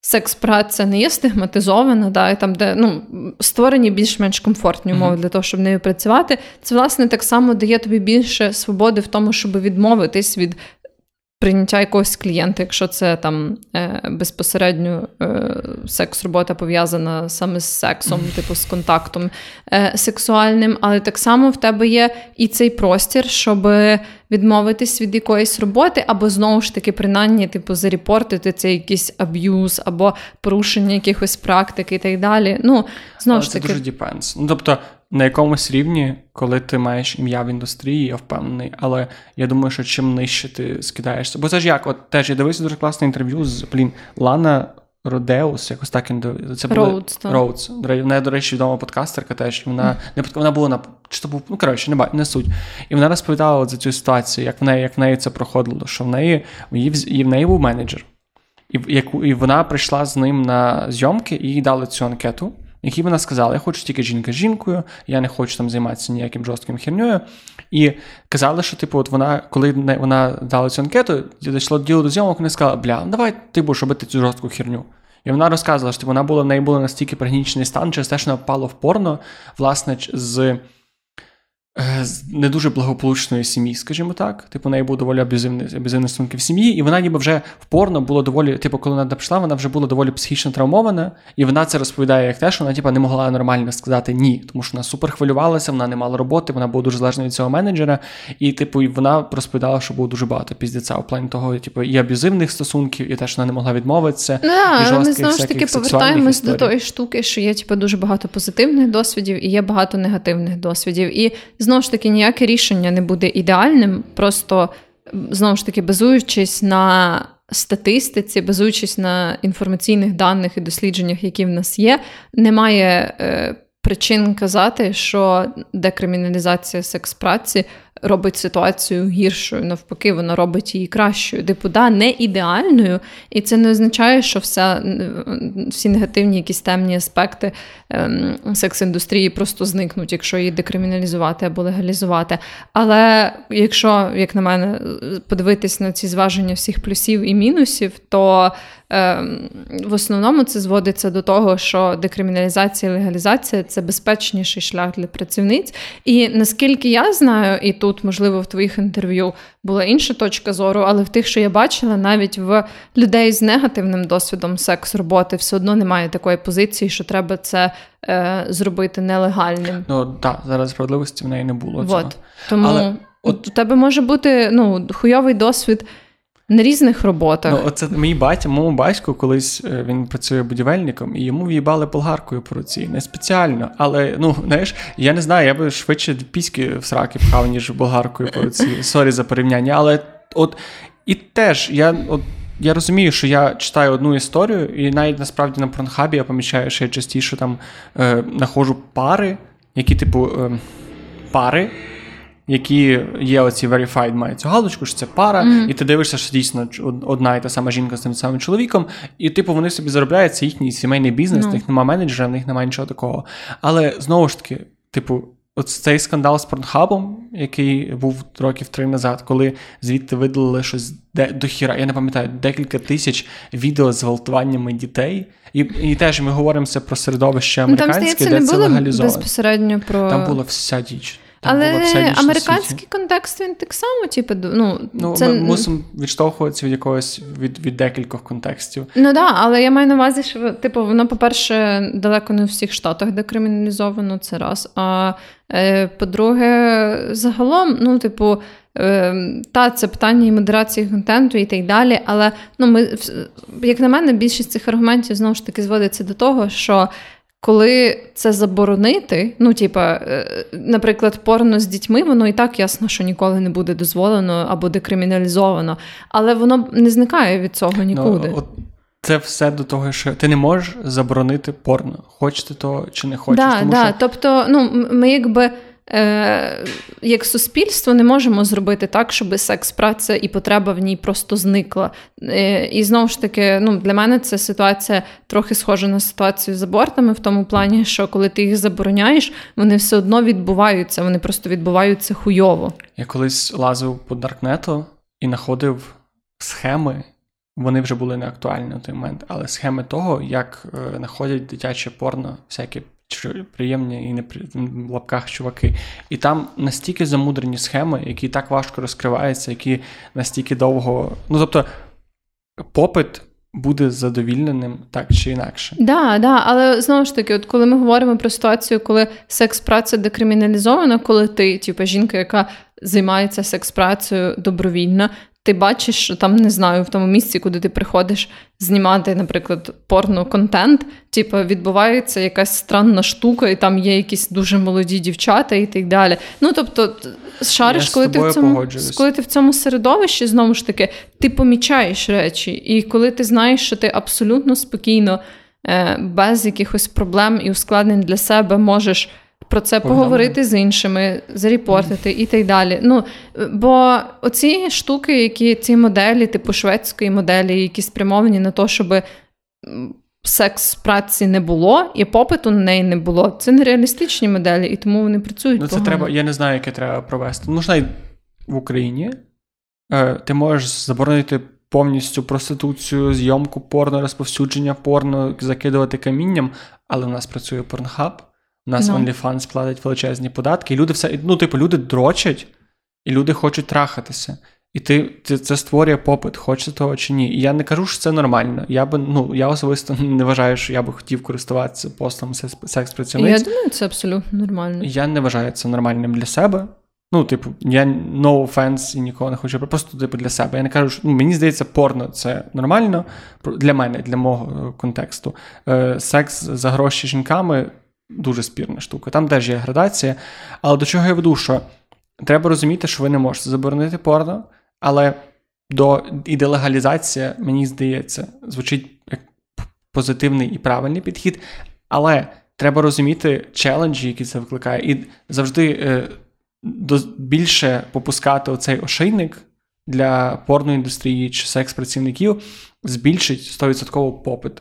секс-праця не є стигматизована, да, і там, де ну, створені більш-менш комфортні умови mm-hmm. для того, щоб нею працювати, це власне так само дає тобі більше свободи в тому, щоб відмовитись від прийняття якогось клієнта, якщо це там е, безпосередньо е, секс-робота пов'язана саме з сексом, типу з контактом е, сексуальним, але так само в тебе є і цей простір, щоб відмовитись від якоїсь роботи, або знову ж таки, принаймні, типу, зарепортити це якийсь аб'юз, або порушення якихось практик і так далі. Ну, знову ж таки. Це дуже depends. Ну, тобто, на якомусь рівні, коли ти маєш ім'я в індустрії, я впевнений, але я думаю, що чим нижче ти скидаєшся. Бо це ж як, от теж я дивився дуже класне інтерв'ю з блін, Лана Родеус, якось так це було Роудс. Вона, до речі, відома подкастерка теж. Вона не вона була на чи то був, ну коротше, не не суть. І вона розповідала от за цю ситуацію, як в неї як в неї це проходило, що в неї і в неї був менеджер. І і вона прийшла з ним на зйомки і їй дали цю анкету які вона сказала: Я хочу тільки жінка з жінкою, я не хочу там займатися ніяким жорстким херньою. І казали, що, типу, от вона, коли вона дала цю анкету, дійшло діло до зйомок, вона сказала, бля, ну давай ти будеш робити цю жорстку херню. І вона розказувала, що типу, вона була в неї була настільки пригнічений стан, через те, що вона впала в порно, власне, з з не дуже благополучної сім'ї, скажімо так. Типу, у неї був доволі аб'юзивний стосунки в сім'ї, і вона ніби вже впорно було доволі, типу, коли вона прийшла, вона вже була доволі психічно травмована, і вона це розповідає як те, що вона типу, не могла нормально сказати ні, тому що вона супер хвилювалася, вона не мала роботи, вона була дуже залежна від цього менеджера. І, типу, вона розповідала, що було дуже багато піздеця у плані того, типу, і аб'юзивних стосунків, і те, що вона не могла відмовитися. Да, і ми знову ж таки повертаємось до тої штуки, що є типу, дуже багато позитивних досвідів і є багато негативних досвідів. І знову ж таки ніяке рішення не буде ідеальним, просто знову ж таки базуючись на статистиці, базуючись на інформаційних даних і дослідженнях, які в нас є, немає е, причин казати, що декриміналізація секс-праці робить ситуацію гіршою. Навпаки, вона робить її кращою. Типу, да, не ідеальною, і це не означає, що вся, всі негативні якісь темні аспекти ем, секс-індустрії просто зникнуть, якщо її декриміналізувати або легалізувати. Але якщо, як на мене, подивитись на ці зваження всіх плюсів і мінусів, то ем, в основному це зводиться до того, що декриміналізація і легалізація це безпечніший шлях для працівниць. І наскільки я знаю, і тут тут, можливо, в твоїх інтерв'ю була інша точка зору, але в тих, що я бачила, навіть в людей з негативним досвідом секс-роботи все одно немає такої позиції, що треба це е, зробити нелегальним. Ну так, зараз справедливості в неї не було. цього. Тому але... От... у тебе може бути ну, хуйовий досвід. На різних роботах. Ну, оце мій батя, моєму батьку, колись е, він працює будівельником, і йому в'їбали болгаркою по руці. Не спеціально. Але ну, знаєш, я не знаю, я би швидше піськи в сраки пхав, ніж болгаркою по руці. Sorry за порівняння. Але от і теж я от. Я розумію, що я читаю одну історію, і навіть насправді на пронхабі я помічаю, що я частіше там е, знаходжу пари, які, типу, е, пари, які є оці verified, мають цю галочку, що це пара, mm-hmm. і ти дивишся, що дійсно одна і та сама жінка з тим самим чоловіком, і типу вони собі заробляють це їхній сімейний бізнес, no. в них немає менеджера, в них немає нічого такого. Але знову ж таки, типу. От цей скандал з Порнхабом, який був років три назад, коли звідти видалили щось де до хіра, я не пам'ятаю, декілька тисяч відео з гвалтуваннями дітей. І і теж ми говоримо про середовище американське, ну, там, де не це було легалізовано. безпосередньо про там була вся діч. Але американський контекст він так само, типу, ну, ну це... ми мусимо відштовхуватися від якогось від від декількох контекстів. Ну так, да, але я маю на увазі, що типу, воно, по-перше, далеко не у всіх штатах декриміналізовано, це раз. А е, по-друге, загалом, ну, типу. Е, та, це питання і модерації контенту і так далі. Але ну, ми, як на мене, більшість цих аргументів знову ж таки зводиться до того, що коли це заборонити, ну, типа, е, наприклад, порно з дітьми, воно і так ясно, що ніколи не буде дозволено або декриміналізовано, але воно не зникає від цього ну, нікуди. Ну, от це все до того, що ти не можеш заборонити порно, хочете то чи не хочеш. Да, тому да. Що... Тобто, ну, ми якби е, як суспільство не можемо зробити так, щоб секс-праця і потреба в ній просто зникла. Е, і знову ж таки, ну, для мене ця ситуація трохи схожа на ситуацію з абортами, в тому плані, що коли ти їх забороняєш, вони все одно відбуваються, вони просто відбуваються хуйово. Я колись лазив по Даркнету і знаходив схеми. вони вже були не актуальні на той момент. Але схеми того, як е, знаходять дитяче порно, всякі приємні і не в лапках чуваки. І там настільки замудрені схеми, які так важко розкриваються, які настільки довго. Ну тобто, попит. Буде задовільненим так чи інакше. Да, да, але знову ж таки, от коли ми говоримо про ситуацію, коли секс-праця декриміналізована, коли ти, типу, жінка, яка займається секс-працею добровільно, ти бачиш, що там не знаю, в тому місці, куди ти приходиш знімати, наприклад, порно-контент, типу, відбувається якась странна штука, і там є якісь дуже молоді дівчата і так далі. Ну тобто, шариш, коли ти в цьому коли ти в цьому середовищі, знову ж таки, ти помічаєш речі, і коли ти знаєш, що ти абсолютно спокійно, е, без якихось проблем і ускладнень для себе можеш про це поговорити з іншими, зарепортити і так далі. Ну, Бо оці штуки, які ці моделі, типу шведської моделі, які спрямовані на те, щоб секс праці не було, і попиту на неї не було. Це нереалістичні моделі, і тому вони працюють. Ну, це погано. треба, я не знаю, яке треба провести. Ну, навіть в Україні е, ти можеш заборонити. Повністю проституцію, зйомку порно, розповсюдження порно, закидувати камінням, але в нас працює порнхаб, у нас no. Ну. OnlyFans платить величезні податки, і люди все, ну, типу, люди дрочать, і люди хочуть трахатися. І ти це, це створює попит, хочеться того чи ні. І я не кажу, що це нормально. Я би ну я особисто не вважаю, що я би хотів користуватися постом секс-працівниць. Я думаю, це абсолютно нормально. Я не вважаю це нормальним для себе. Ну, типу, я no offense і нікого не хочу, просто типу для себе. Я не кажу, що ну, мені здається, порно це нормально для мене, для мого контексту. Е, Секс за гроші жінками дуже спірна штука. Там теж є градація. Але до чого я веду, що треба розуміти, що ви не можете заборонити порно, але до і делегалізація, мені здається, звучить як позитивний і правильний підхід. Але треба розуміти челенджі, які це викликає, і завжди е, до, більше попускати оцей ошейник. Для порноіндустрії чи секс-працівників збільшить 100% попит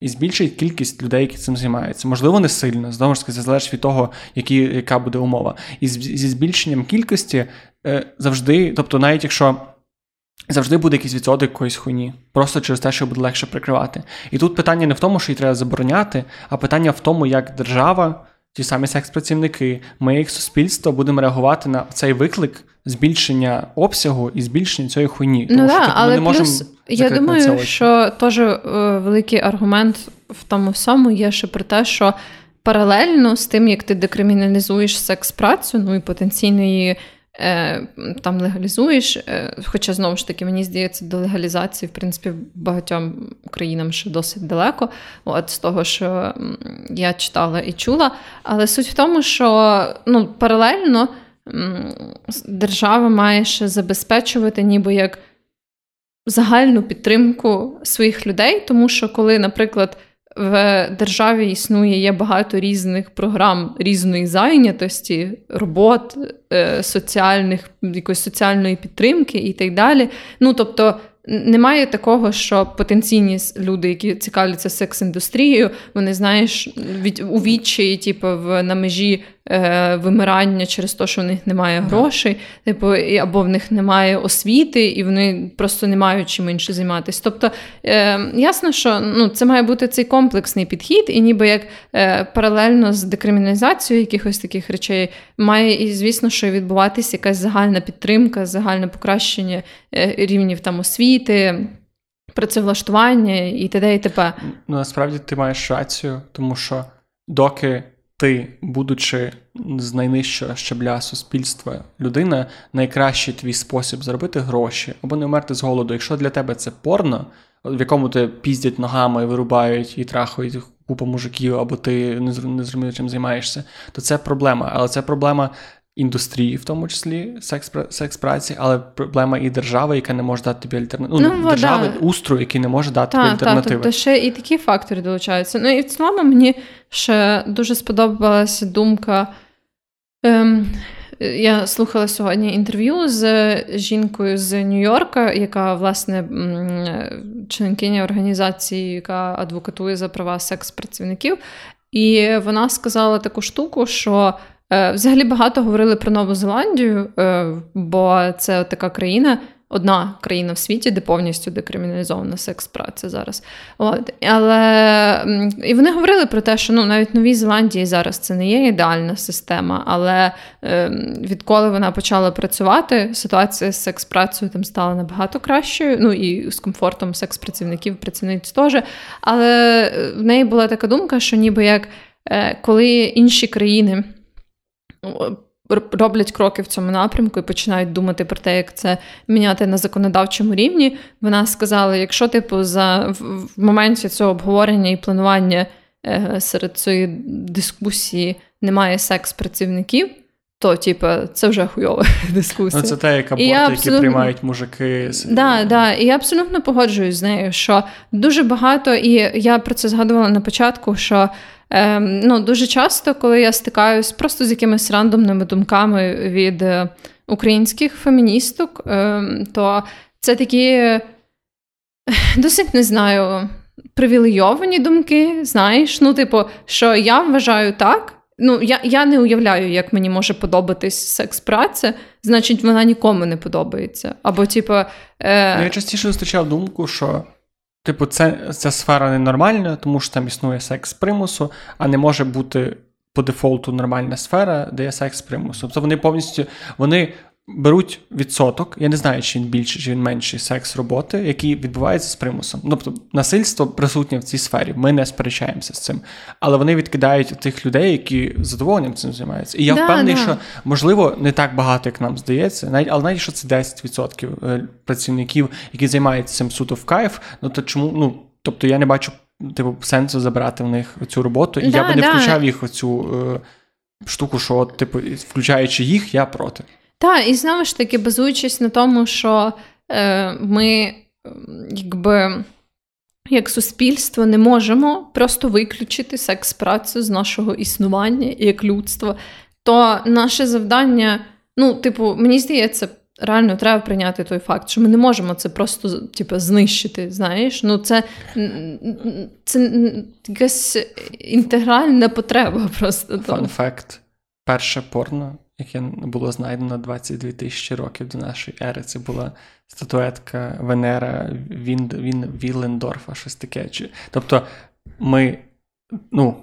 і збільшить кількість людей, які цим займаються. Можливо, не сильно, знову ж таки, залежить від того, які, яка буде умова. І зі збільшенням кількості е, завжди, тобто, навіть якщо. Завжди буде якийсь відсоток якоїсь хуйні, просто через те, що буде легше прикривати. І тут питання не в тому, що її треба забороняти, а питання в тому, як держава, ті самі секс-працівники, ми як суспільство будемо реагувати на цей виклик збільшення обсягу і збільшення цієї хуйні. Ну тому да, що типу, але ми не плюс, я думаю, що теж е, великий аргумент в тому всьому є ще про те, що паралельно з тим, як ти декриміналізуєш секс-працю, ну і потенційно її е, там легалізуєш. Е, хоча знову ж таки, мені здається, до легалізації, в принципі, багатьом країнам ще досить далеко. От з того, що я читала і чула. Але суть в тому, що ну, паралельно держава має ще забезпечувати, ніби як загальну підтримку своїх людей, тому що коли, наприклад, в державі існує є багато різних програм різної зайнятості, робот, е, соціальних, якоїсь соціальної підтримки і так далі. Ну тобто. Немає такого, що потенційні люди, які цікавляться секс-індустрією, вони знаєш, від у відчаї, типу, в на межі е, вимирання через те, що в них немає грошей, типу, або в них немає освіти, і вони просто не мають чим інше займатися. Тобто е, ясно, що ну, це має бути цей комплексний підхід, і ніби як е, паралельно з декриміналізацією якихось таких речей, має і, звісно, що відбуватися якась загальна підтримка, загальне покращення е, рівнів там освіти. Працевлаштування і т.д. і т.п. Ну насправді ти маєш рацію, тому що доки ти, будучи з найнижчого щабля суспільства людина, найкращий твій спосіб заробити гроші або не вмерти з голоду. Якщо для тебе це порно, в якому ти піздять ногами, вирубають і трахають купа мужиків, або ти не зрозумів, чим займаєшся, то це проблема. Але це проблема індустрії, в тому числі секс секс праці, але проблема і держави, яка не може дати тобі альтернативу. Ну, ну, держави да. устрою, який не може дати та, тобі альтернативи. Так, тобто ще і такі фактори долучаються. Ну і в цілому мені ще дуже сподобалася думка. Ем, я слухала сьогодні інтерв'ю з жінкою з Нью-Йорка, яка, власне, членкиня організації, яка адвокатує за права секс-працівників. І вона сказала таку штуку, що взагалі багато говорили про Нову Зеландію, е, бо це така країна, одна країна в світі, де повністю декриміналізована секс-праця зараз. От. Але і вони говорили про те, що ну навіть в Новій Зеландії зараз це не є ідеальна система, але е, відколи вона почала працювати, ситуація з секс-працею там стала набагато кращою. Ну і з комфортом секс-працівників, працівниць теж. Але в неї була така думка, що ніби як е, коли інші країни роблять кроки в цьому напрямку і починають думати про те, як це міняти на законодавчому рівні. Вона сказала: якщо типу за в, моменті цього обговорення і планування е, серед цієї дискусії немає секс-працівників. То, типу, це вже хуйова дискусія. Ну, Це те, як аборти, абсолютно... які приймають мужики. Да, да. І я абсолютно погоджуюсь з нею, що дуже багато, і я про це згадувала на початку, що Ем, ну, Дуже часто, коли я стикаюсь просто з якимись рандомними думками від е, українських феміністок, ем, то це такі е, досить не знаю, привілейовані думки, знаєш, ну, типу, що я вважаю так. Ну, я я не уявляю, як мені може подобатись секс-праця, значить, вона нікому не подобається. Або, типу, е... Я частіше зустрічав думку, що Типу, це, ця сфера ненормальна, тому що там існує секс примусу, а не може бути по дефолту нормальна сфера, де є секс примусу. Тобто вони повністю вони беруть відсоток, я не знаю, чи він більший, чи він менший секс роботи, який відбувається з примусом. Тобто насильство присутнє в цій сфері, ми не сперечаємося з цим. Але вони відкидають тих людей, які з задоволенням цим займаються. І я да, впевнений, да. що можливо не так багато, як нам здається, навіть але навіть що це 10% е, працівників, які займаються цим суто в кайф, ну то чому ну тобто я не бачу типу сенсу забирати в них цю роботу, і да, я би не включав їх оцю е, штуку, що типу, включаючи їх, я проти. Так, і знову ж таки, базуючись на тому, що е, ми якби. Як суспільство не можемо просто виключити секс-працю з нашого існування як людства, то наше завдання, ну, типу, мені здається, реально треба прийняти той факт, що ми не можемо це просто типу, знищити. Знаєш, ну це це якась інтегральна потреба. просто. Факт. Перше порно яке було знайдено 22 тисячі років до нашої ери. Це була статуетка Венера Він, Він, Вілендорфа, щось таке. Тобто ми, ну,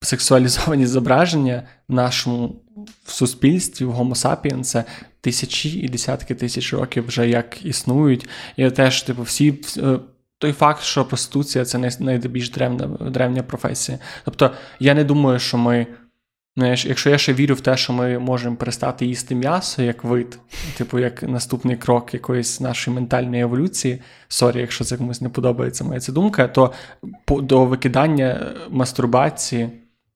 сексуалізовані зображення в нашому суспільстві, в Homo sapiens, це тисячі і десятки тисяч років вже як існують. І теж, типу, всі. Е, той факт, що проституція це найбільш древня древня професія. Тобто, я не думаю, що ми Знаєш, якщо я ще вірю в те, що ми можемо перестати їсти м'ясо як вид, типу як наступний крок якоїсь нашої ментальної еволюції, сорі, якщо це комусь не подобається моя ця думка, то до викидання мастурбації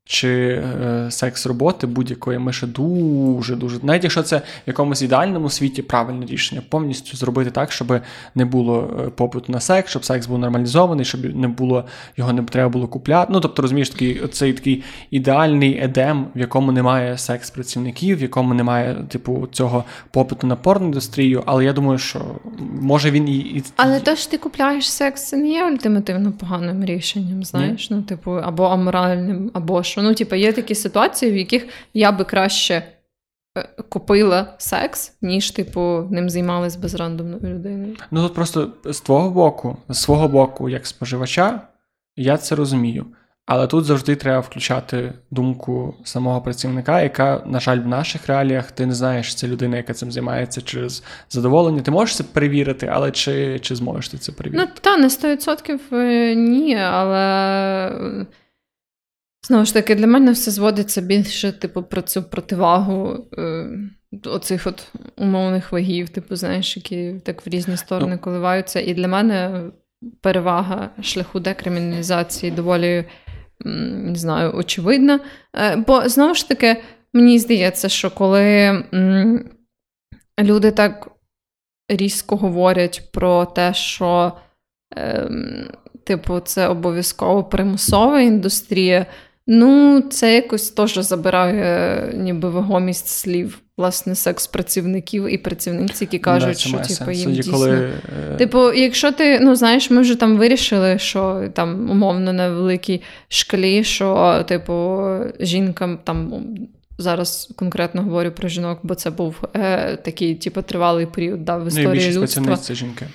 чи е, секс роботи будь-якої ми ще дуже дуже навіть якщо це в якомусь ідеальному світі правильне рішення, повністю зробити так, щоб не було е, попиту на секс, щоб секс був нормалізований, щоб не було його не треба було купляти. Ну тобто, розумієш, такий цей такий ідеальний едем, в якому немає секс-працівників, в якому немає типу цього попиту на порноіндустрію. Але я думаю, що може він і, і... але то ж ти купляєш секс, це не є ультимативно поганим рішенням, знаєш, Ні? ну типу або аморальним, або що. Ну, типу, є такі ситуації, в яких я би краще е, купила секс, ніж, типу, ним займалась безрандомною людиною. Ну тут просто з твого боку, з свого боку, як споживача, я це розумію. Але тут завжди треба включати думку самого працівника, яка, на жаль, в наших реаліях ти не знаєш, це людина, яка цим займається через задоволення. Ти можеш це перевірити, але чи чи зможеш ти це перевірити? Ну, та, на 100% е, ні, але Знову ж таки, для мене все зводиться більше, типу, про цю противагу е, оцих от умовних вагів, типу, знаєш, які так в різні сторони ну. коливаються. І для мене перевага шляху декриміналізації доволі не знаю, очевидна. Е, бо знову ж таки, мені здається, що коли м, люди так різко говорять про те, що. Е, Типу, це обов'язково примусова індустрія. Ну, це якось теж забирає ніби вагомість слів, власне, секс-працівників і працівниць, які кажуть, що типу, їм дійсно... Коли... Е, типу, якщо ти, ну знаєш, ми вже там вирішили, що там умовно на великій шкалі, що, типу, жінка там зараз конкретно говорю про жінок, бо це був е, такий, типу, тривалий період да, в історії ну, людства. це жінки.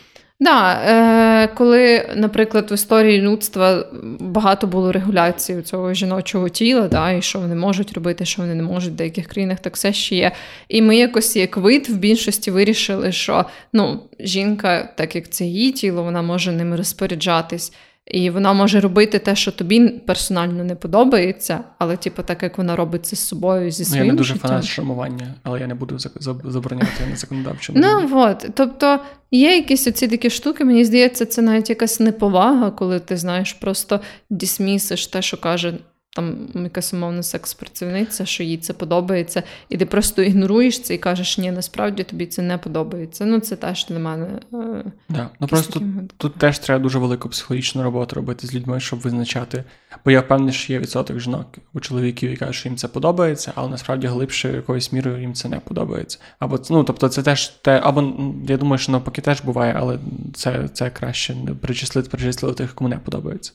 Да, е, коли, наприклад, в історії людства багато було регуляцій цього жіночого тіла, да, і що вони можуть робити, що вони не можуть, в деяких країнах так все ще є. І ми якось як вид в більшості вирішили, що ну, жінка, так як це її тіло, вона може ними розпоряджатись. І вона може робити те, що тобі персонально не подобається, але, типу, так як вона робить це з собою зі своїм Ну, Я не дуже життям. фанат шрамування, але я не буду забороняти на законодавчому. Ну от, тобто є якісь оці такі штуки, мені здається, це навіть якась неповага, коли ти знаєш, просто дісмісиш те, що каже там якась умовна секс-працівниця, що їй це подобається, і ти просто ігноруєш це і кажеш, ні, насправді тобі це не подобається. Ну, це теж для мене. Е, да. Ну просто тут, тут теж треба дуже велику психологічну роботу робити з людьми, щоб визначати. Бо я впевнений, що є відсоток жінок у чоловіків, які кажуть, що їм це подобається, але насправді глибше якоюсь мірою їм це не подобається. Або ну, тобто, це теж те, або я думаю, що навпаки теж буває, але це це краще причислити, причислити тих, кому не подобається.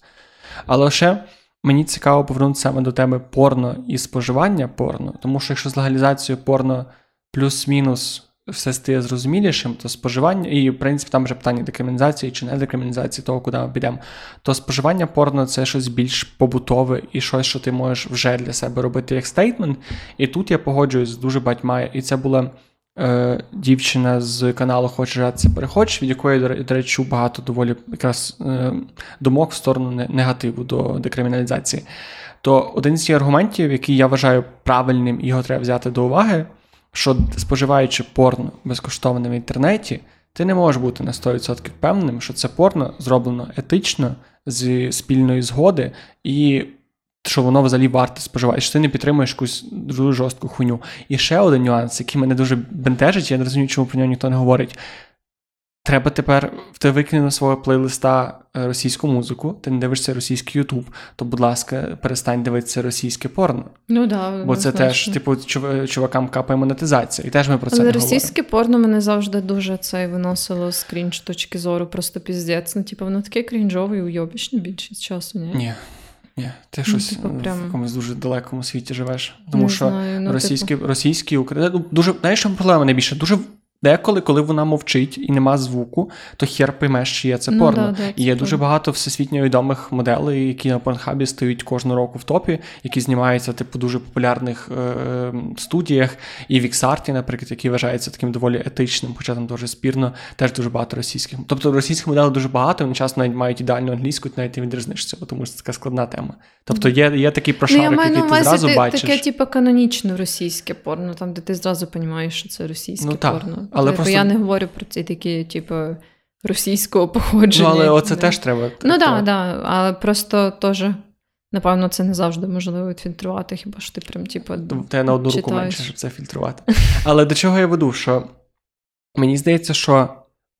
Але ще. Мені цікаво повернутися саме до теми порно і споживання порно, тому що якщо з легалізацією порно плюс-мінус все стає зрозумілішим, то споживання, і в принципі там вже питання декриміналізації чи не декриміналізації того, куди ми підемо, то споживання порно це щось більш побутове і щось, що ти можеш вже для себе робити як стейтмент. І тут я погоджуюсь з дуже батьма, і це була е, дівчина з каналу Хочеш жратися, переходиш, від якої, до речі, багато доволі якраз е, думок в сторону негативу до декриміналізації. То один з аргументів, який я вважаю правильним, його треба взяти до уваги, що споживаючи порно безкоштовно в інтернеті, ти не можеш бути на 100% впевненим, що це порно зроблено етично з спільної згоди і що воно взагалі варте споживати, що ти не підтримуєш якусь дуже жорстку хуйню. І ще один нюанс, який мене дуже бентежить, я не розумію, чому про нього ніхто не говорить. Треба тепер в тебе викинути свого плейлиста е, російську музику, ти не дивишся російський Ютуб, то, будь ласка, перестань дивитися російське порно. Ну да, Бо це теж, типу, чувакам капає монетизація. І теж ми про це Але не російське говоримо. порно мене завжди дуже це виносило з крінж точки зору, просто піздець. Ну, типу, воно таке крінжове і уйобічне більшість часу, ні? Ні. Ні, ти щось ну, типу, прям... в якомусь дуже далекому світі живеш. Тому не що знаю, ну, російські типу... російські Україна дуже знаєш, що проблема найбільше? Дуже Деколи, коли вона мовчить і нема звуку, то хер поймеш, що є це ну, порно. Да, да, і є це дуже багато всесвітньо відомих моделей, які на порнхабі стають кожного року в топі, які знімаються типу дуже популярних е- студіях. І в Іксарті, наприклад, який вважається таким доволі етичним, хоча там дуже спірно, теж дуже багато російських. Тобто російських моделей дуже багато, вони часто навіть мають ідеальну англійську, навіть не відрізнишся, тому що це така складна тема. Тобто є є такий прошарок, ну, який ти зразу ти, бачиш. Таке, типу, канонічне російське порно, там де ти зразу розумієш, що це російське ну, порно. Але Бо просто... я не говорю про ці такі, типу, російського походження. Ну, але оце не. теж треба. Ну так, да, але просто теж. Напевно, це не завжди можливо відфільтрувати, хіба ж ти прям, типу, Те на одну руку менше, щоб це фільтрувати. Але до чого я веду? Що мені здається, що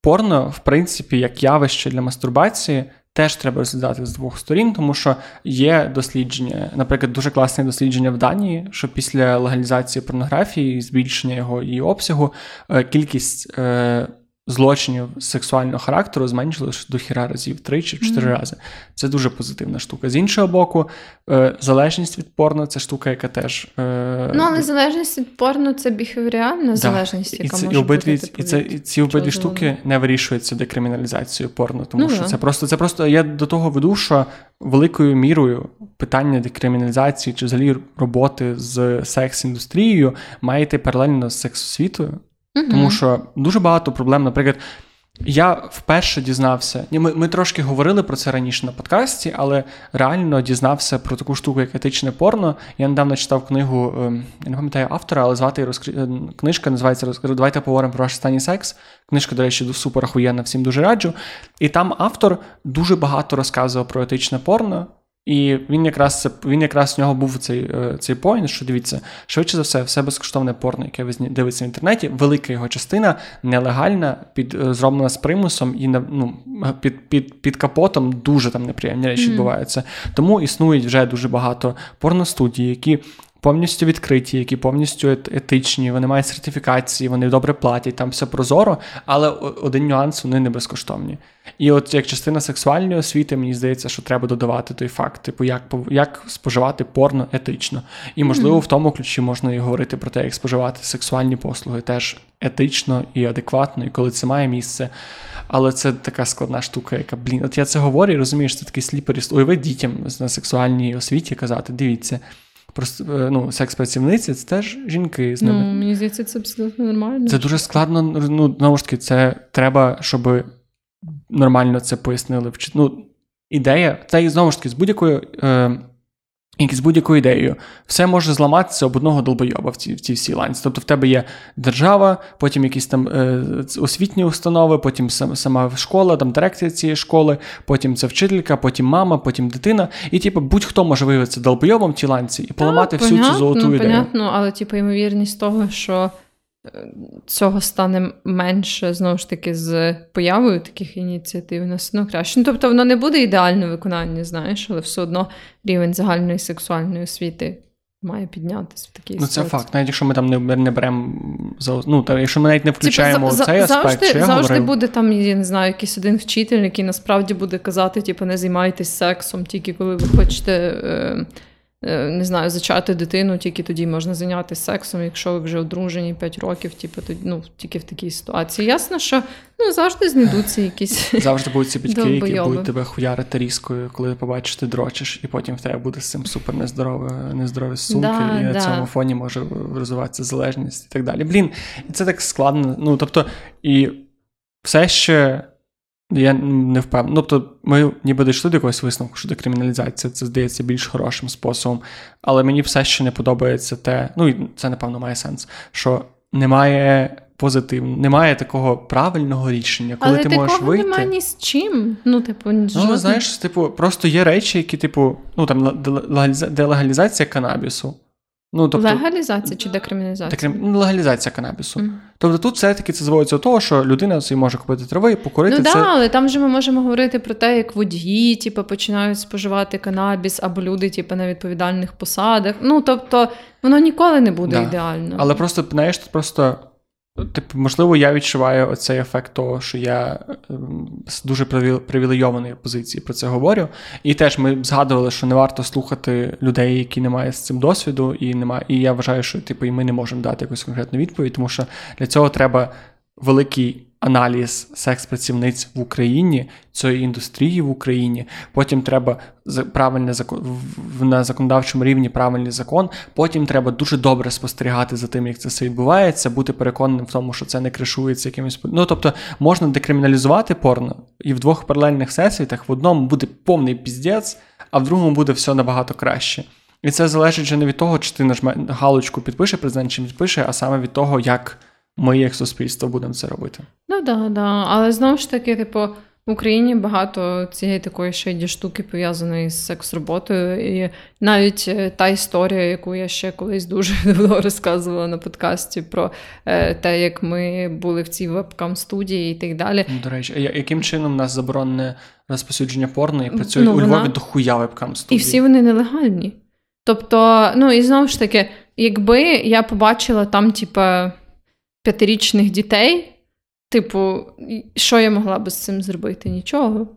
порно, в принципі, як явище для мастурбації, теж треба розглядати з двох сторін, тому що є дослідження, наприклад, дуже класне дослідження в Данії, що після легалізації порнографії, збільшення його її обсягу, е, кількість. Злочинів сексуального характеру зменшилось до хіра разів три чи чотири mm-hmm. рази. Це дуже позитивна штука. З іншого боку, е, залежність від порно це штука, яка теж. Е, ну, але залежність від порно це біхевіоріальна да. залежність, яка і це, може і обидві, бути. І, це, і ці обидві штуки не вирішуються декриміналізацією порно, тому ну, що да. це просто це просто я до того веду, що великою мірою питання декриміналізації чи взагалі роботи з секс-індустрією має йти паралельно з секс-освітою. Угу. Тому що дуже багато проблем, наприклад. Я вперше дізнався, ми ми трошки говорили про це раніше на подкасті, але реально дізнався про таку штуку, як етичне порно. Я недавно читав книгу, ем, я не пам'ятаю автора, але звати розкрі... Е, книжка називається Давайте поговоримо про ваш останній секс. Книжка, до речі, супер охуєнна, всім дуже раджу. І там автор дуже багато розказував про етичне порно. І він якраз він якраз в нього був цей е, цей поінт, що дивіться, швидше за все, все безкоштовне порно, яке ви дивиться в інтернеті, велика його частина нелегальна, під е, зроблена з примусом і ну, під під, під капотом дуже там неприємні речі mm. відбуваються. Тому існують вже дуже багато порностудій, які повністю відкриті, які повністю етичні, вони мають сертифікації, вони добре платять, там все прозоро, але один нюанс вони не безкоштовні. І от як частина сексуальної освіти, мені здається, що треба додавати той факт, типу, як як споживати порно етично. І, можливо, mm-hmm. в тому ключі можна і говорити про те, як споживати сексуальні послуги теж етично і адекватно, і коли це має місце. Але це така складна штука, яка, блін, от я це говорю і розумієш, це такий slippery. Уяви дітям на сексуальній освіті казати, дивіться. Е, ну, секс-працівниці це теж жінки з ними. Ну, Мені здається, це абсолютно нормально. Це дуже складно. Ну, знову ж таки, це треба, щоб нормально це пояснили. Ну, Ідея, це знову ж таки з будь-якою. Е, з будь-якою ідеєю, все може зламатися об одного долбойоба в цій в цій всій ланці. Тобто в тебе є держава, потім якісь там е, освітні установи, потім сама школа, там дирекція цієї школи, потім це вчителька, потім мама, потім дитина. І типу, будь-хто може виявитися долбойобом в цій ланці і поламати так, всю понятно, цю золоту ідею. Понятно, але типу, ймовірність того, що цього стане менше знову ж таки з появою таких ініціатив на все одно краще. Ну, Тобто воно не буде ідеальне виконання, знаєш, але все одно рівень загальної сексуальної освіти. Має піднятися в такій Ну, це факт. Навіть якщо ми там не не беремо ну, та, якщо ми навіть не включаємо Типу, цей завжди, аспект, що я завжди говорив... буде там, я не знаю, якийсь один вчитель, який насправді буде казати, типу, не займайтесь сексом, тільки коли ви хочете Е, не знаю, зачати дитину, тільки тоді можна зайнятися сексом, якщо ви вже одружені 5 років, типу, тоді, ну, тільки в такій ситуації. Ясно, що ну, завжди знайдуться якісь. Завжди будуть ці батьки, які будуть тебе хуярити різкою, коли побачиш, ти дрочиш, і потім в тебе буде з цим супер нездорові, нездорові сумки, да, і на цьому фоні може розвиватися залежність і так далі. Блін, це так складно. Ну, тобто, і все ще. Я не впевнений. Ну, тобто, ми ніби дійшли до якогось висновку, що декриміналізація це здається більш хорошим способом. Але мені все ще не подобається те, ну і це, напевно, має сенс, що немає позитивного, немає такого правильного рішення, коли Але ти можеш вийти. Але немає ні з чим. Ну, типу, Ну, жодних... знаєш, типу, просто є речі, які, типу, ну там делегалізація канабісу. Ну, тобто, Легалізація чи декриміналізація? Декрим... Ну, легалізація канабісу. Mm. Тобто тут все-таки це зводиться до того, що людина собі може купити трави, покурити. Ну так, це... але там же ми можемо говорити про те, як водії типу, починають споживати канабіс, або люди типу, на відповідальних посадах. Ну, тобто, воно ніколи не буде да. ідеально. Але просто, знаєш, тут просто Типу, можливо, я відчуваю оцей ефект того, що я ем, з дуже привілейованої позиції про це говорю. І теж ми згадували, що не варто слухати людей, які не мають з цим досвіду, і немає. І я вважаю, що типу, і ми не можемо дати якусь конкретну відповідь, тому що для цього треба великий аналіз секс-працівниць в Україні, цієї індустрії в Україні. Потім треба правильне на законодавчому рівні правильний закон. Потім треба дуже добре спостерігати за тим, як це все відбувається, бути переконаним в тому, що це не кришується якимось. Ну тобто можна декриміналізувати порно, і в двох паралельних всесвітах в одному буде повний піздець, а в другому буде все набагато краще. І це залежить вже не від того, чи ти нажме галочку підпише президент, чи підпише, а саме від того, як ми, як суспільство, будемо це робити. Ну да, да. Але знову ж таки, типу, в Україні багато цієї такої шейді штуки пов'язаної з секс-роботою. І навіть е, та історія, яку я ще колись дуже давно розказувала на подкасті, про е, те, як ми були в цій вебкам-студії і так далі. До речі, яким чином у нас заборонене розпосюдження порно і працюють ну, у Львові до хуя вебкам-студії? І всі вони нелегальні. Тобто, ну і знову ж таки, якби я побачила там, типа п'ятирічних дітей. Типу, що я могла би з цим зробити? Нічого.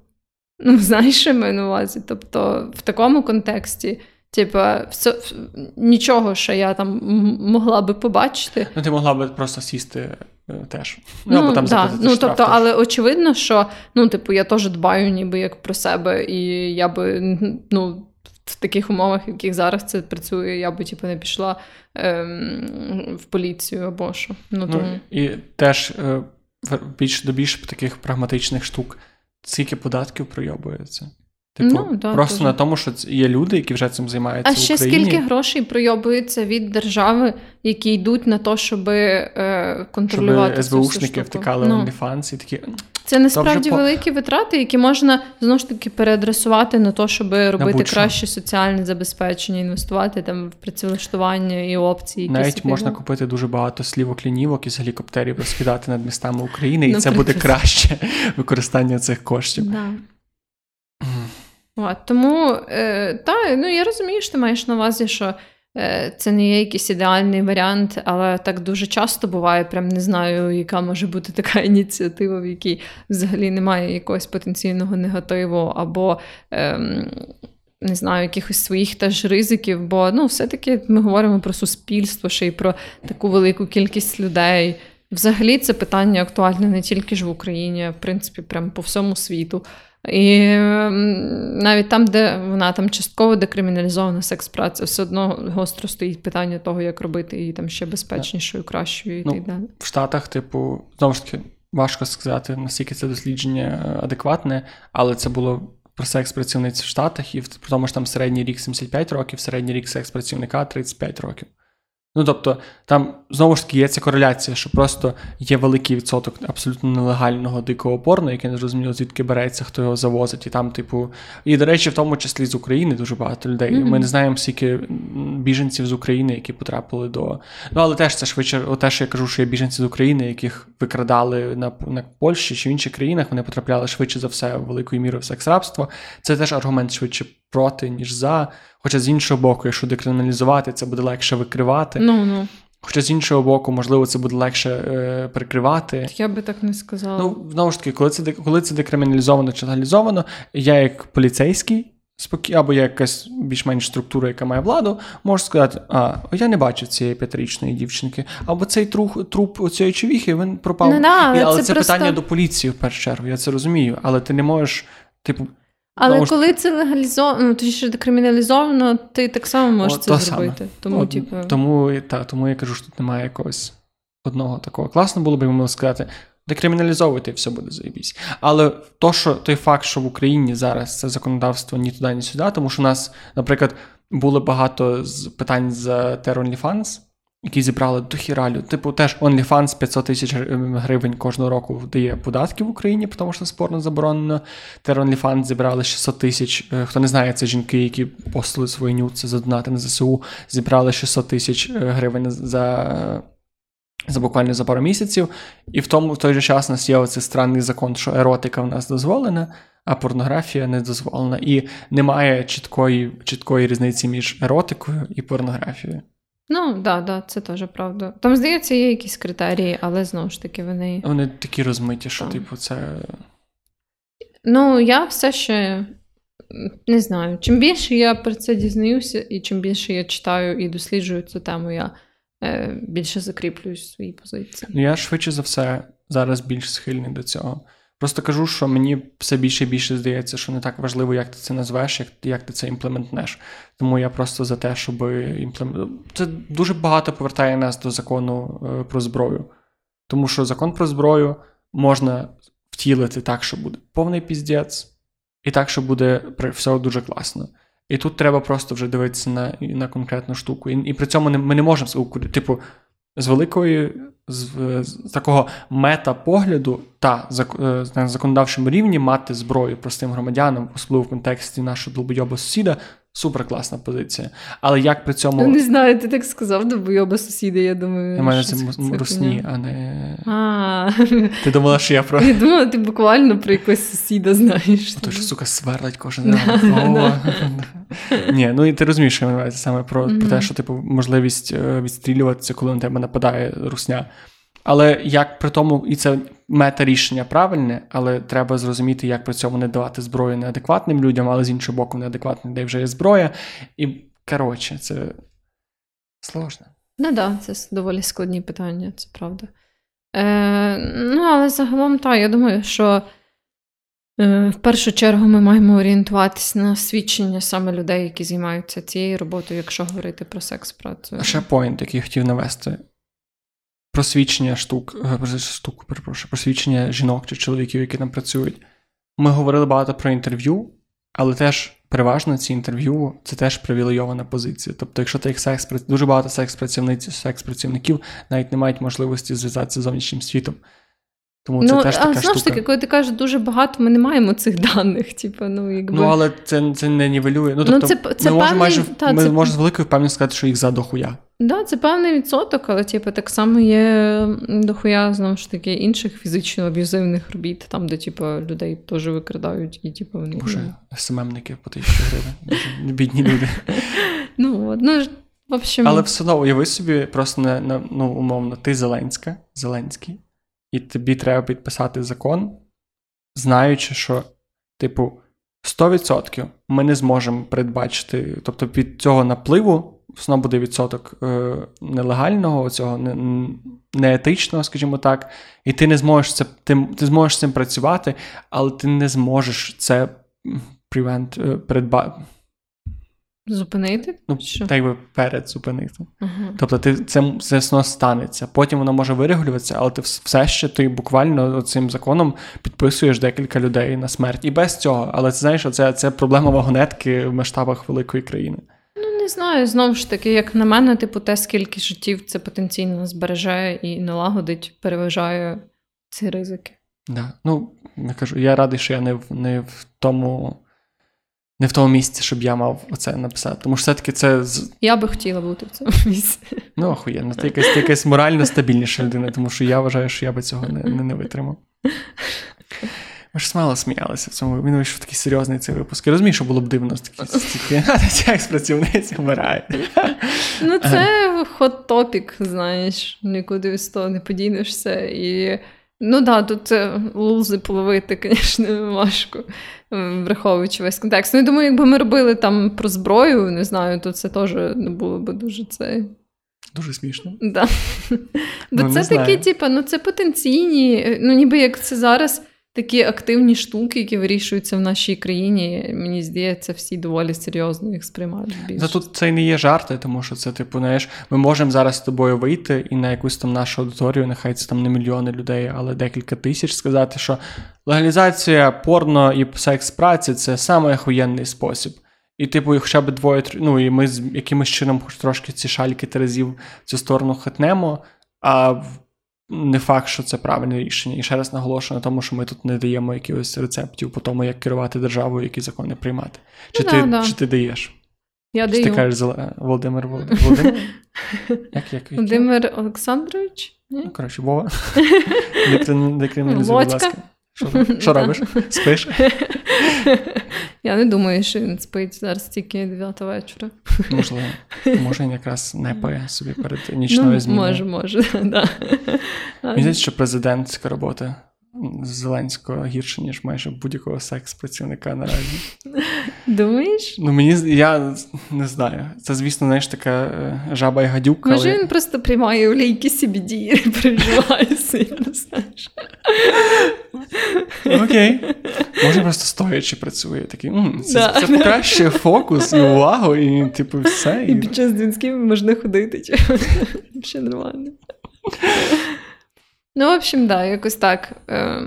Ну, знаєш, що маю на увазі. Тобто, в такому контексті, типу, все, нічого, що я там могла би побачити. Ну, ти могла би просто сісти е, теж. Ну, або там да. ну тобто, Але очевидно, що ну, типу, я теж дбаю ніби як про себе, і я би ну, в таких умовах, в яких зараз це працює, я би типу, не пішла ем, в поліцію або що. Ну, ну тому... І теж е, більш до більш таких прагматичних штук, скільки податків пройобується. Типу, ну, да, просто дуже. на тому, що є люди, які вже цим займаються. А ще в Україні. скільки грошей пройобується від держави, які йдуть на те, щоб е, контролювати. Щоб СБУшники втикали ну. OnlyFans і такі. Це насправді великі витрати, які можна знову ж таки переадресувати на те, щоб робити краще соціальне забезпечення, інвестувати там в працевлаштування і опції. Навіть можна купити дуже багато слівок лінівок із гелікоптерів розкидати над містами України, і ну, це буде краще використання цих коштів. Да. От, Тому е, та, ну, я розумію, що ти маєш на увазі, що е, це не є якийсь ідеальний варіант, але так дуже часто буває. Прям не знаю, яка може бути така ініціатива, в якій взагалі немає якогось потенційного негативу, або ем, не знаю, якихось своїх теж ризиків. Бо ну, все-таки ми говоримо про суспільство, ще й про таку велику кількість людей. Взагалі, це питання актуальне не тільки ж в Україні, а в принципі, прямо по всьому світу. І навіть там, де вона там частково декриміналізована секс-праця, все одно гостро стоїть питання того, як робити її там ще безпечнішою, кращою і ну, так далі. В Штатах, типу, знову ж таки, важко сказати, наскільки це дослідження адекватне, але це було про секс-працівниць в Штатах, і в тому ж там середній рік 75 років, середній рік секс-працівника 35 років. Ну тобто, там знову ж таки є ця кореляція, що просто є великий відсоток абсолютно нелегального дикого порно, яке не зрозуміло, звідки береться, хто його завозить. І там, типу, і до речі, в тому числі з України дуже багато людей. Mm-hmm. Ми не знаємо скільки біженців з України, які потрапили до. Ну, але теж це швидше, те, що я кажу, що є біженці з України, яких викрадали на на Польщі чи в інших країнах, вони потрапляли швидше за все великою мірою в секс-рабство. Це теж аргумент швидше проти, ніж за. Хоча з іншого боку, якщо декриміналізувати, це буде легше викривати. Ну, ну. Хоча з іншого боку, можливо, це буде легше е, прикривати. Я би так не сказала. Ну, знову ж таки, коли це коли це декриміналізовано чи легалізовано, я як поліцейський спокій, або я якась більш-менш структура, яка має владу, можу сказати, а я не бачив цієї п'ятирічної дівчинки, або цей труп, труп цієї човіхи він пропав. Да, І, але це, це просто... питання до поліції в першу чергу. Я це розумію, але ти не можеш, типу. Але коли ж... це легалізовано, ну, точніше декриміналізовано, ти так само можеш О, це зробити. Саме. Тому, О, типу... тому, та, тому я кажу, що тут немає якогось одного такого. Класно було б йому сказати, декриміналізовуйте і все буде заєбісь. Але то, що той факт, що в Україні зараз це законодавство ні туди, ні сюди, тому що у нас, наприклад, було багато питань за Terror OnlyFans, які зібрали до хіралю. Типу, теж OnlyFans 500 тисяч гривень кожного року дає податки в Україні, тому що спорно заборонено. Тер OnlyFans зібрали 600 тисяч. Е, хто не знає, це жінки, які постили свої нюци за донати на ЗСУ, зібрали 600 тисяч е, гривень за. За буквально за пару місяців, і в тому в той же час у нас є оцей странний закон, що еротика в нас дозволена, а порнографія не дозволена. І немає чіткої чіткої різниці між еротикою і порнографією. Ну, так, да, да, це теж правда. Там, здається, є якісь критерії, але знову ж таки вони. Вони такі розмиті, що, так. типу, це. Ну, я все ще не знаю. Чим більше я про це дізнаюся, і чим більше я читаю і досліджую цю тему, я е, більше закріплююсь в своїй позиції. Ну, я швидше за все зараз більш схильний до цього. Просто кажу, що мені все більше і більше здається, що не так важливо, як ти це назвеш, як як ти це імплементнеш. Тому я просто за те, щоб імплемент... Це дуже багато повертає нас до закону е, про зброю. Тому що закон про зброю можна втілити так, що буде повний піздець, і так, що буде все дуже класно. І тут треба просто вже дивитися на на конкретну штуку. І і при цьому не, ми не можемо типу, з великої з, з такого мета-погляду та е, на законодавчому рівні мати зброю простим громадянам, особливо в контексті нашого долбойоба сусіда, Супер класна позиція. Але як при цьому. Не знаю, ти так сказав до сусіди, я думаю. Я мене це, русні, а не. А. Ти думала, що я про. Я думала, ти буквально про якогось сусіда знаєш. То що, сука, сверлить кожен ранок. Ні, ну і ти розумієш, що я маю саме про, про те, що типу можливість е, відстрілюватися, коли на тебе нападає русня. Але як при тому, і це мета-рішення правильне, але треба зрозуміти, як при цьому не давати зброю неадекватним людям, але з іншого боку, неадекватним людей вже є зброя. І коротше, це сложно. Ну да, це доволі складні питання, це правда. Е, Ну, але загалом, так, я думаю, що е, в першу чергу ми маємо орієнтуватися на свідчення саме людей, які займаються цією роботою, якщо говорити про секс-працю. А ще поінт, який я хотів навести просвідчення штук, е, штук, перепрошую, просвічення жінок чи чоловіків, які там працюють. Ми говорили багато про інтерв'ю, але теж переважно ці інтерв'ю це теж привілейована позиція. Тобто, якщо ти як секс дуже багато секс-працівниць, секс-працівників навіть не мають можливості зв'язатися з зовнішнім світом. Тому це ну, теж така а, знову ж таки, коли ти кажеш дуже багато, ми не маємо цих даних. Типу, ну, якби... ну але це це не нівелює. Ну, тобто, ну, це, це ми певний... майже та, ми це... можемо з великою впевненістю сказати, що їх за дохуя. Так, да, це певний відсоток, але типу, так само є дохуя, знову ж таки, інших фізично аб'юзивних робіт, там, де типу, людей теж викрадають, і типу, вони. Боже, СММники по тисячі гривень. Бідні люди. Ну, ну В общем... Але все одно уяви собі, просто не, не, ну, умовно, ти Зеленська, Зеленський, і тобі треба підписати закон, знаючи, що, типу, 100% ми не зможемо передбачити, тобто від цього напливу все буде відсоток е, нелегального, цього не, неетичного, скажімо так, і ти не зможеш це, ти, ти зможеш з цим працювати, але ти не зможеш це е, передбачити. Зупинити? Ну, Що? так би перед зупинити. Ага. Тобто ти це звісно станеться. Потім воно може вирегулюватися, але ти все ще ти буквально цим законом підписуєш декілька людей на смерть. І без цього. Але це знаєш, це, це проблема вагонетки в масштабах великої країни. Ну, не знаю, знову ж таки, як на мене, типу, те, скільки життів це потенційно збереже і налагодить, переважає ці ризики. Да. Ну, я кажу, я радий, що я не в не в тому. Не в тому місці, щоб я мав оце написати. Тому що все-таки це. Я би хотіла бути в цьому місці. Ну, охуєнно, ти якась, ти якась морально стабільніша людина, тому що я вважаю, що я би цього не не, не витримав. Ми ж мало сміялися в цьому. Він вийшов такий серйозний цей випуск. Я розумію, що було б дивно такі стільки. Ця експрацівниця вмирає. Ну, це хот топік, знаєш, нікуди з того не подінешся. І ну да, тут лузи половити, звісно, важко, враховуючи весь контекст. Ну, я думаю, якби ми робили там про зброю, не знаю, то це теж не було б дуже це. Дуже смішно. Да. Бо ну, це такі, типу, ну це потенційні, ну ніби як це зараз такі активні штуки, які вирішуються в нашій країні, мені здається, всі доволі серйозно їх сприймають. Та тут це не є жарти, тому що це, типу, знаєш, ми можемо зараз з тобою вийти і на якусь там нашу аудиторію, нехай це там не мільйони людей, але декілька тисяч сказати, що легалізація порно і секс праці це саме охуєнний спосіб. І, типу, хоча б двоє, ну і ми з якимось чином хоч трошки ці шальки терезів в цю сторону хитнемо, а не факт, що це правильне рішення. І ще раз наголошую на тому, що ми тут не даємо якихось рецептів по тому, як керувати державою, які закони приймати. Чи ну, ти да, чи ти даєш? Я чи даю. ти кажеш Володимир Володимир? Як, як, Володимир Олександрович? Ну, коротше, Вова. Декриміналізуй, будь ласка. Що, робиш? Спиш? Я не думаю, що він спить зараз тільки 9 вечора. Можливо. Може, він якраз не пає собі перед нічною ну, зміною. Може, може, да. Мені здається, що президентська робота Зеленського гірше, ніж майже будь-якого секс-працівника наразі. Думаєш? Ну, мені я не знаю. Це, звісно, знаєш, така е, жаба і гадюка. Може, але... він просто приймає олійки CBD і переживає сильно, знаєш. Окей. Може, просто стоячи працює. Такий, М, це, Да. це покращує фокус і увагу, і, дtipo, все. І під час дзвінків можна ходити. Ще нормально. Ну, в общем, да, якось так. Е,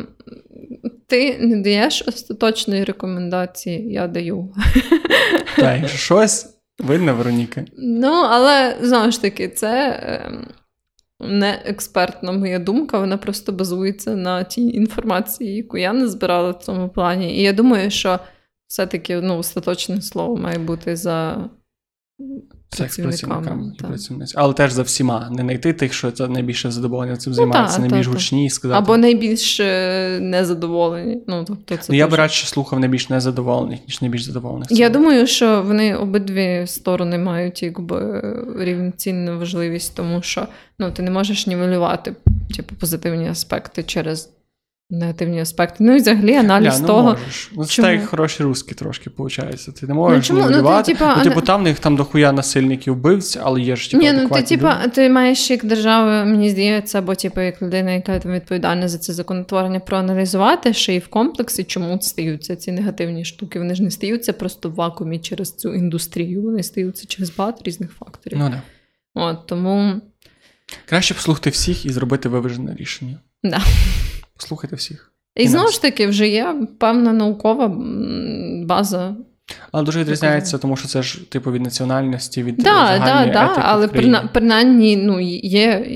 Ти не даєш остаточної рекомендації, я даю. Так, якщо щось, видно, Вероніка. Ну, але знову ж таки, це е, не експертна моя думка, вона просто базується на тій інформації, яку я не збирала в цьому плані. І я думаю, що все-таки ну, остаточне слово має бути за Секс-працівниками і так. Але теж за всіма. Не знайти тих, що це найбільше задоволення цим Ну, займаються, та, найбільш та, та. гучні сказати. Або найбільш е, незадоволені. Ну, тобто це ну, я б радше слухав найбільш незадоволених, ніж найбільш задоволених. Я думаю, що вони обидві сторони мають якби рівноцінну важливість, тому що ну, ти не можеш нівелювати типу, позитивні аспекти через негативні аспекти. Ну і взагалі аналіз Ля, ну, того. можеш. Ну, це так як хороші русські трошки виходить. Ти не можеш чому? ну, Ну, ти, типа, ну, типу, там в них там дохуя насильників вбивць, але є ж типу, Ні, ну ти, типа, ти маєш як держава, мені здається, або типу, як людина, яка там відповідальна за це законотворення, проаналізувати ще й в комплексі, чому стаються ці негативні штуки. Вони ж не стаються просто в вакуумі через цю індустрію, вони стаються через багато різних факторів. Ну, да. От тому Краще послухати всіх і зробити виважене рішення. Да. Послухайте всіх. І І знову ж таки, вже є певна наукова база. Але дуже відрізняється, тому що це ж типу від національності, від Да, да, да, етики але прина- принаймні ну, є е,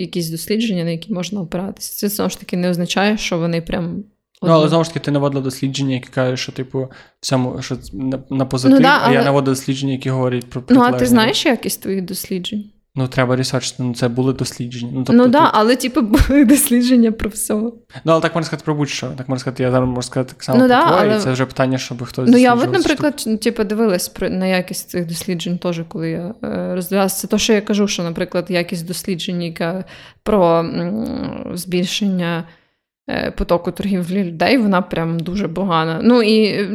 якісь дослідження, на які можна опиратися. Це знову ж таки не означає, що вони прям. Ну, але знову ж таки, ти наводила дослідження, які кажуть, що, типу, в цьому, що на, на позитив, Ну, да, а я але- наводила дослідження, які говорять про Ну, а ти знаєш якість твоїх досліджень? Ну, треба ресерчити, ну це були дослідження. Ну, тобто, ну да, але типу були дослідження про все. Ну, але так можна сказати про будь-що. Так можна сказати, я зараз можу сказати так само ну, про да, твоє, але... це вже питання, щоб хтось. Ну, я от, наприклад, штук. типу, дивилась на якість цих досліджень, теж, коли я е, роздивлялася. Це те, що я кажу, що, наприклад, якість досліджень, яка про м, збільшення. Е, потоку торгівлі людей, вона прям дуже погана. Ну і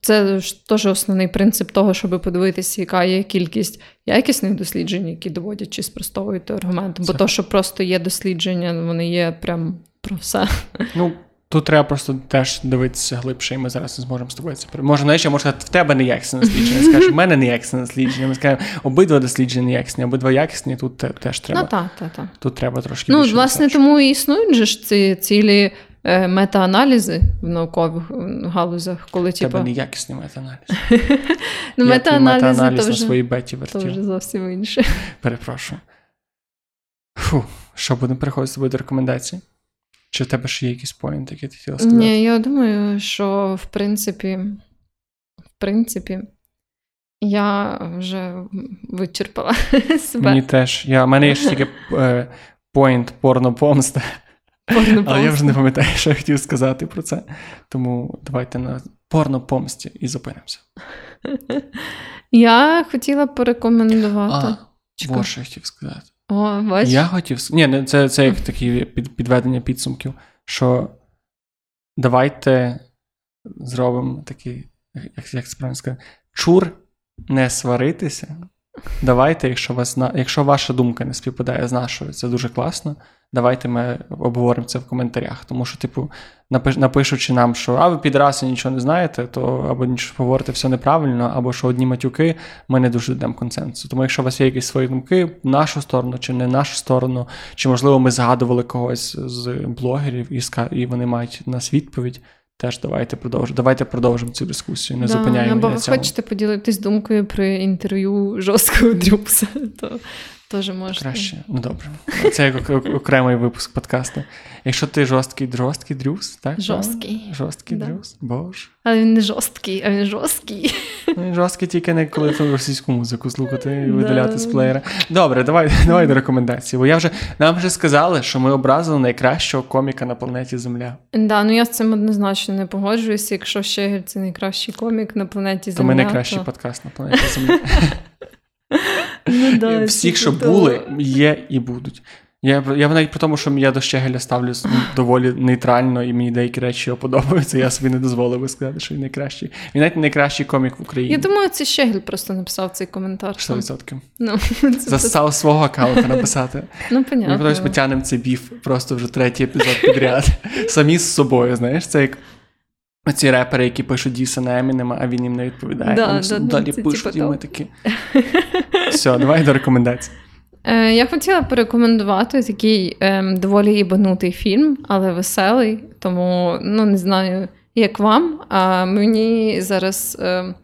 це ж теж основний принцип того, щоб подивитися, яка є кількість якісних досліджень, які доводять чи спростовують аргумент. Бо то, що просто є дослідження, вони є прям про все. Ну, Тут треба просто теж дивитися глибше, і ми зараз не зможемо з тобою це Може, навіть, може сказати, в тебе не якісне дослідження. Скажеш, в мене не якісне дослідження. Ми скажемо, обидва дослідження не якісні, обидва якісні, тут теж треба. Ну, так, так, так. Тут треба трошки. Ну, більше власне, тому і існують же ж ці цілі е, метааналізи в наукових галузях, коли типу... Тебе неякісні метааналізи. ну, метааналізи метааналіз на своїй беті вертів. Це вже зовсім інше. Перепрошую. Фу, що будемо переходити з тобою до рекомендацій? Чи в тебе ще є якісь поінти, які ти хотіла сказати? Ні, я думаю, що в принципі, в принципі, я вже вичерпала себе. Мені теж. Я, У мене є ще тільки е, поінт порно-помста. Але я вже не пам'ятаю, що я хотів сказати про це. Тому давайте на порно-помсті і зупинимося. Я хотіла порекомендувати. А, що я хотів сказати. О, бач? Я хотів Ні, це це як такі підведення підсумків, що давайте зробимо такий, як як це правильно сказати, чур не сваритися. Давайте, якщо вас якщо ваша думка не співпадає з нашою, це дуже класно. Давайте ми обговоримо це в коментарях. Тому що, типу, напишучи нам, що а ви підраси нічого не знаєте, то або нічого говорите все неправильно, або що одні матюки, ми не дуже йдемо консенсусу. Тому якщо у вас є якісь свої думки в нашу сторону чи не в нашу сторону, чи можливо ми згадували когось з блогерів і і вони мають нас відповідь. Теж давайте продовжимо. Давайте продовжимо цю дискусію. Не да, зупиняємо. Або ви хочете поділитись думкою про інтерв'ю жорсткого дрюкса, то Теж можна. Краще. Ну добре. Це як окремий випуск подкасту. Якщо ти жорсткий жорсткий дрюс, так? Жорсткий. Жорсткий да. дрюс. Боже. Але він не жорсткий, а він жорсткий. Ну, він жорсткий тільки не коли ти російську музику слухати і видаляти з плеєра. Добре, давай давай до рекомендації. Бо я вже нам вже сказали, що ми образили найкращого коміка на планеті Земля. Да, ну я з цим однозначно не погоджуюся. Якщо ще це найкращий комік на планеті Земля. То ми найкращий то... подкаст на планеті Земля. Ну, да, Всіх, що були, є і будуть. Я я навіть при тому, що я до Щегеля ставлю доволі нейтрально, і мені деякі речі його подобаються. Я собі не дозволив би сказати, що він найкращий. Він навіть найкращий комік в Україні. Я думаю, це Щегель просто написав цей коментар. 100%. Ну, Застав свого аккаунта написати. Ну, понятно. Ми потім потягнемо цей біф просто вже третій епізод підряд. Самі з собою, знаєш, це як. Оці репери, які пишуть Діса на Емінема, а він їм не відповідає. Да, да, далі це пишуть, і ми такі. Все, давай до рекомендацій. Е, Я хотіла порекомендувати такий е, доволі ібанутий фільм, але веселий. Тому ну не знаю, як вам. А мені зараз. Е,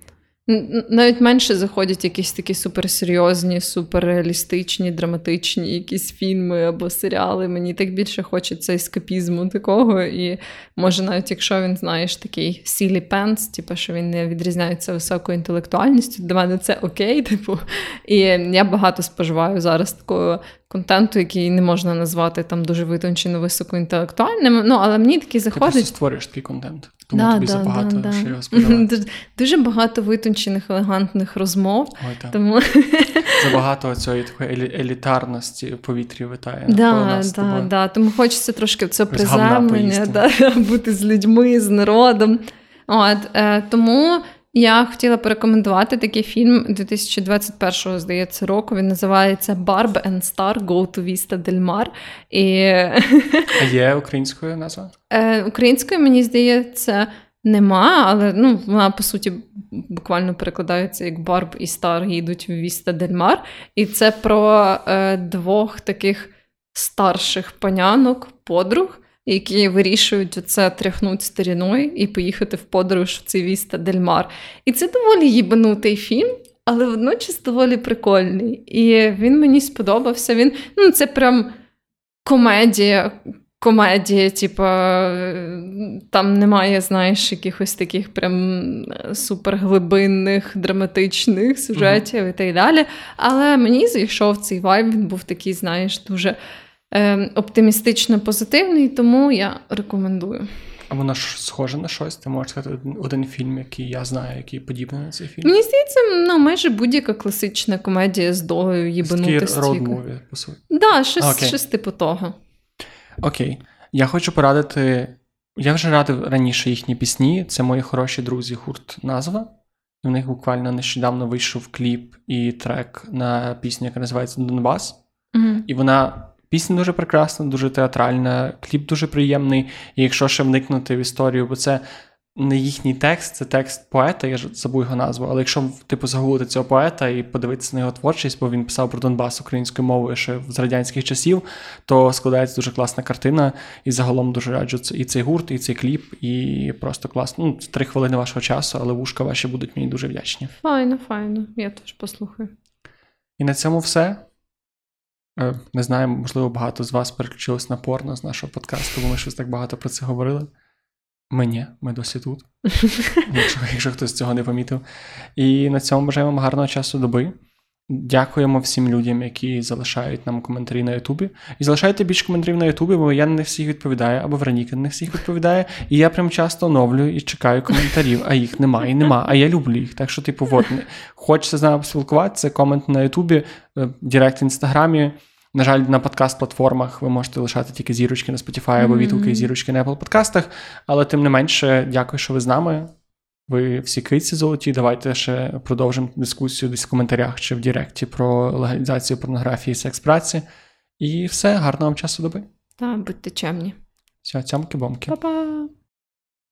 навіть менше заходять якісь такі суперсерйозні, суперреалістичні, драматичні якісь фільми або серіали. Мені так більше хочеться ескапізму такого. І може, навіть якщо він, знаєш, такий сілі пенс, типу, що він не відрізняється високою інтелектуальністю, для мене це окей. Типу. І я багато споживаю зараз такого контенту, який не можна назвати там дуже витончено високоінтелектуальним. Ну, але мені такий заходить. Ти створюєш такий контент. Тому да, тобі да, забагато да, що його. Дуже багато витончених, елегантних розмов. Ой, так. Тому... Забагато цієї такої елітарності в повітрі витає. Да, да, да. Тому хочеться трошки це приземлення, да, бути з людьми, з народом. От, е, Тому я хотіла порекомендувати такий фільм 2021 здається, року. Він називається Barb and Star Go to Vista Del Mar. І... А є українською назва? Е, Українською, мені здається, нема, але ну, вона, по суті, буквально перекладається як Барб і Стар їдуть в Віста Дель Мар. І це про е, двох таких старших панянок, подруг які вирішують це тряхнути старіною і поїхати в подорож в цей Віста Дельмар. І це доволі їбанутий фільм, але водночас доволі прикольний. І він мені сподобався. Він, ну, Це прям комедія. комедія, типу, там немає, знаєш, якихось таких прям суперглибинних, драматичних сюжетів mm-hmm. і так далі. Але мені зайшов цей вайб, він був такий, знаєш, дуже оптимістично позитивний, тому я рекомендую. А воно ж схоже на щось. Ти можеш сказати один, фільм, який я знаю, який подібний на цей фільм. Мені здається, ну майже будь-яка класична комедія з долею їбанутого road movie, по суті. Да, щось, щось типу того. Окей. Я хочу порадити. Я вже радив раніше їхні пісні. Це мої хороші друзі, гурт назва. У них буквально нещодавно вийшов кліп і трек на пісню, яка називається Донбас. Mm-hmm. І вона Пісня дуже прекрасна, дуже театральна, кліп дуже приємний. І якщо ще вникнути в історію, бо це не їхній текст, це текст поета, я ж забув його назву. Але якщо типу загуглити цього поета і подивитися на його творчість, бо він писав про Донбас українською мовою ще з радянських часів, то складається дуже класна картина. І загалом дуже раджу і цей гурт, і цей кліп, і просто класно. Ну, три хвилини вашого часу, але вушка ваші будуть мені дуже вдячні. Файно, файно, я теж послухаю. І на цьому все. Е, не знаю, можливо, багато з вас переключилось на порно з нашого подкасту, бо ми щось так багато про це говорили. Ми ні, ми досі тут, якщо якщо хтось цього не помітив. І на цьому бажаємо вам гарного часу доби. Дякуємо всім людям, які залишають нам коментарі на Ютубі. І залишайте більше коментарів на Ютубі, бо я не всіх відповідаю, або Вероніка не всіх відповідає. І я прям часто оновлюю і чекаю коментарів, а їх немає і нема. А я люблю їх. Так що, типу, от, хочеться з нами поспілкуватися, комент на Ютубі, е, Директ в Інстаграмі. На жаль, на подкаст-платформах ви можете лишати тільки зірочки на Spotify або відгуки зірочки на Apple подкастах. Але тим не менше, дякую, що ви з нами. Ви всі киці золоті. Давайте ще продовжимо дискусію десь в коментарях чи в Діректі про легалізацію порнографії і секс праці. І все, гарного вам часу доби. Так, будьте чемні. Все, цямки-бомки. Па-па!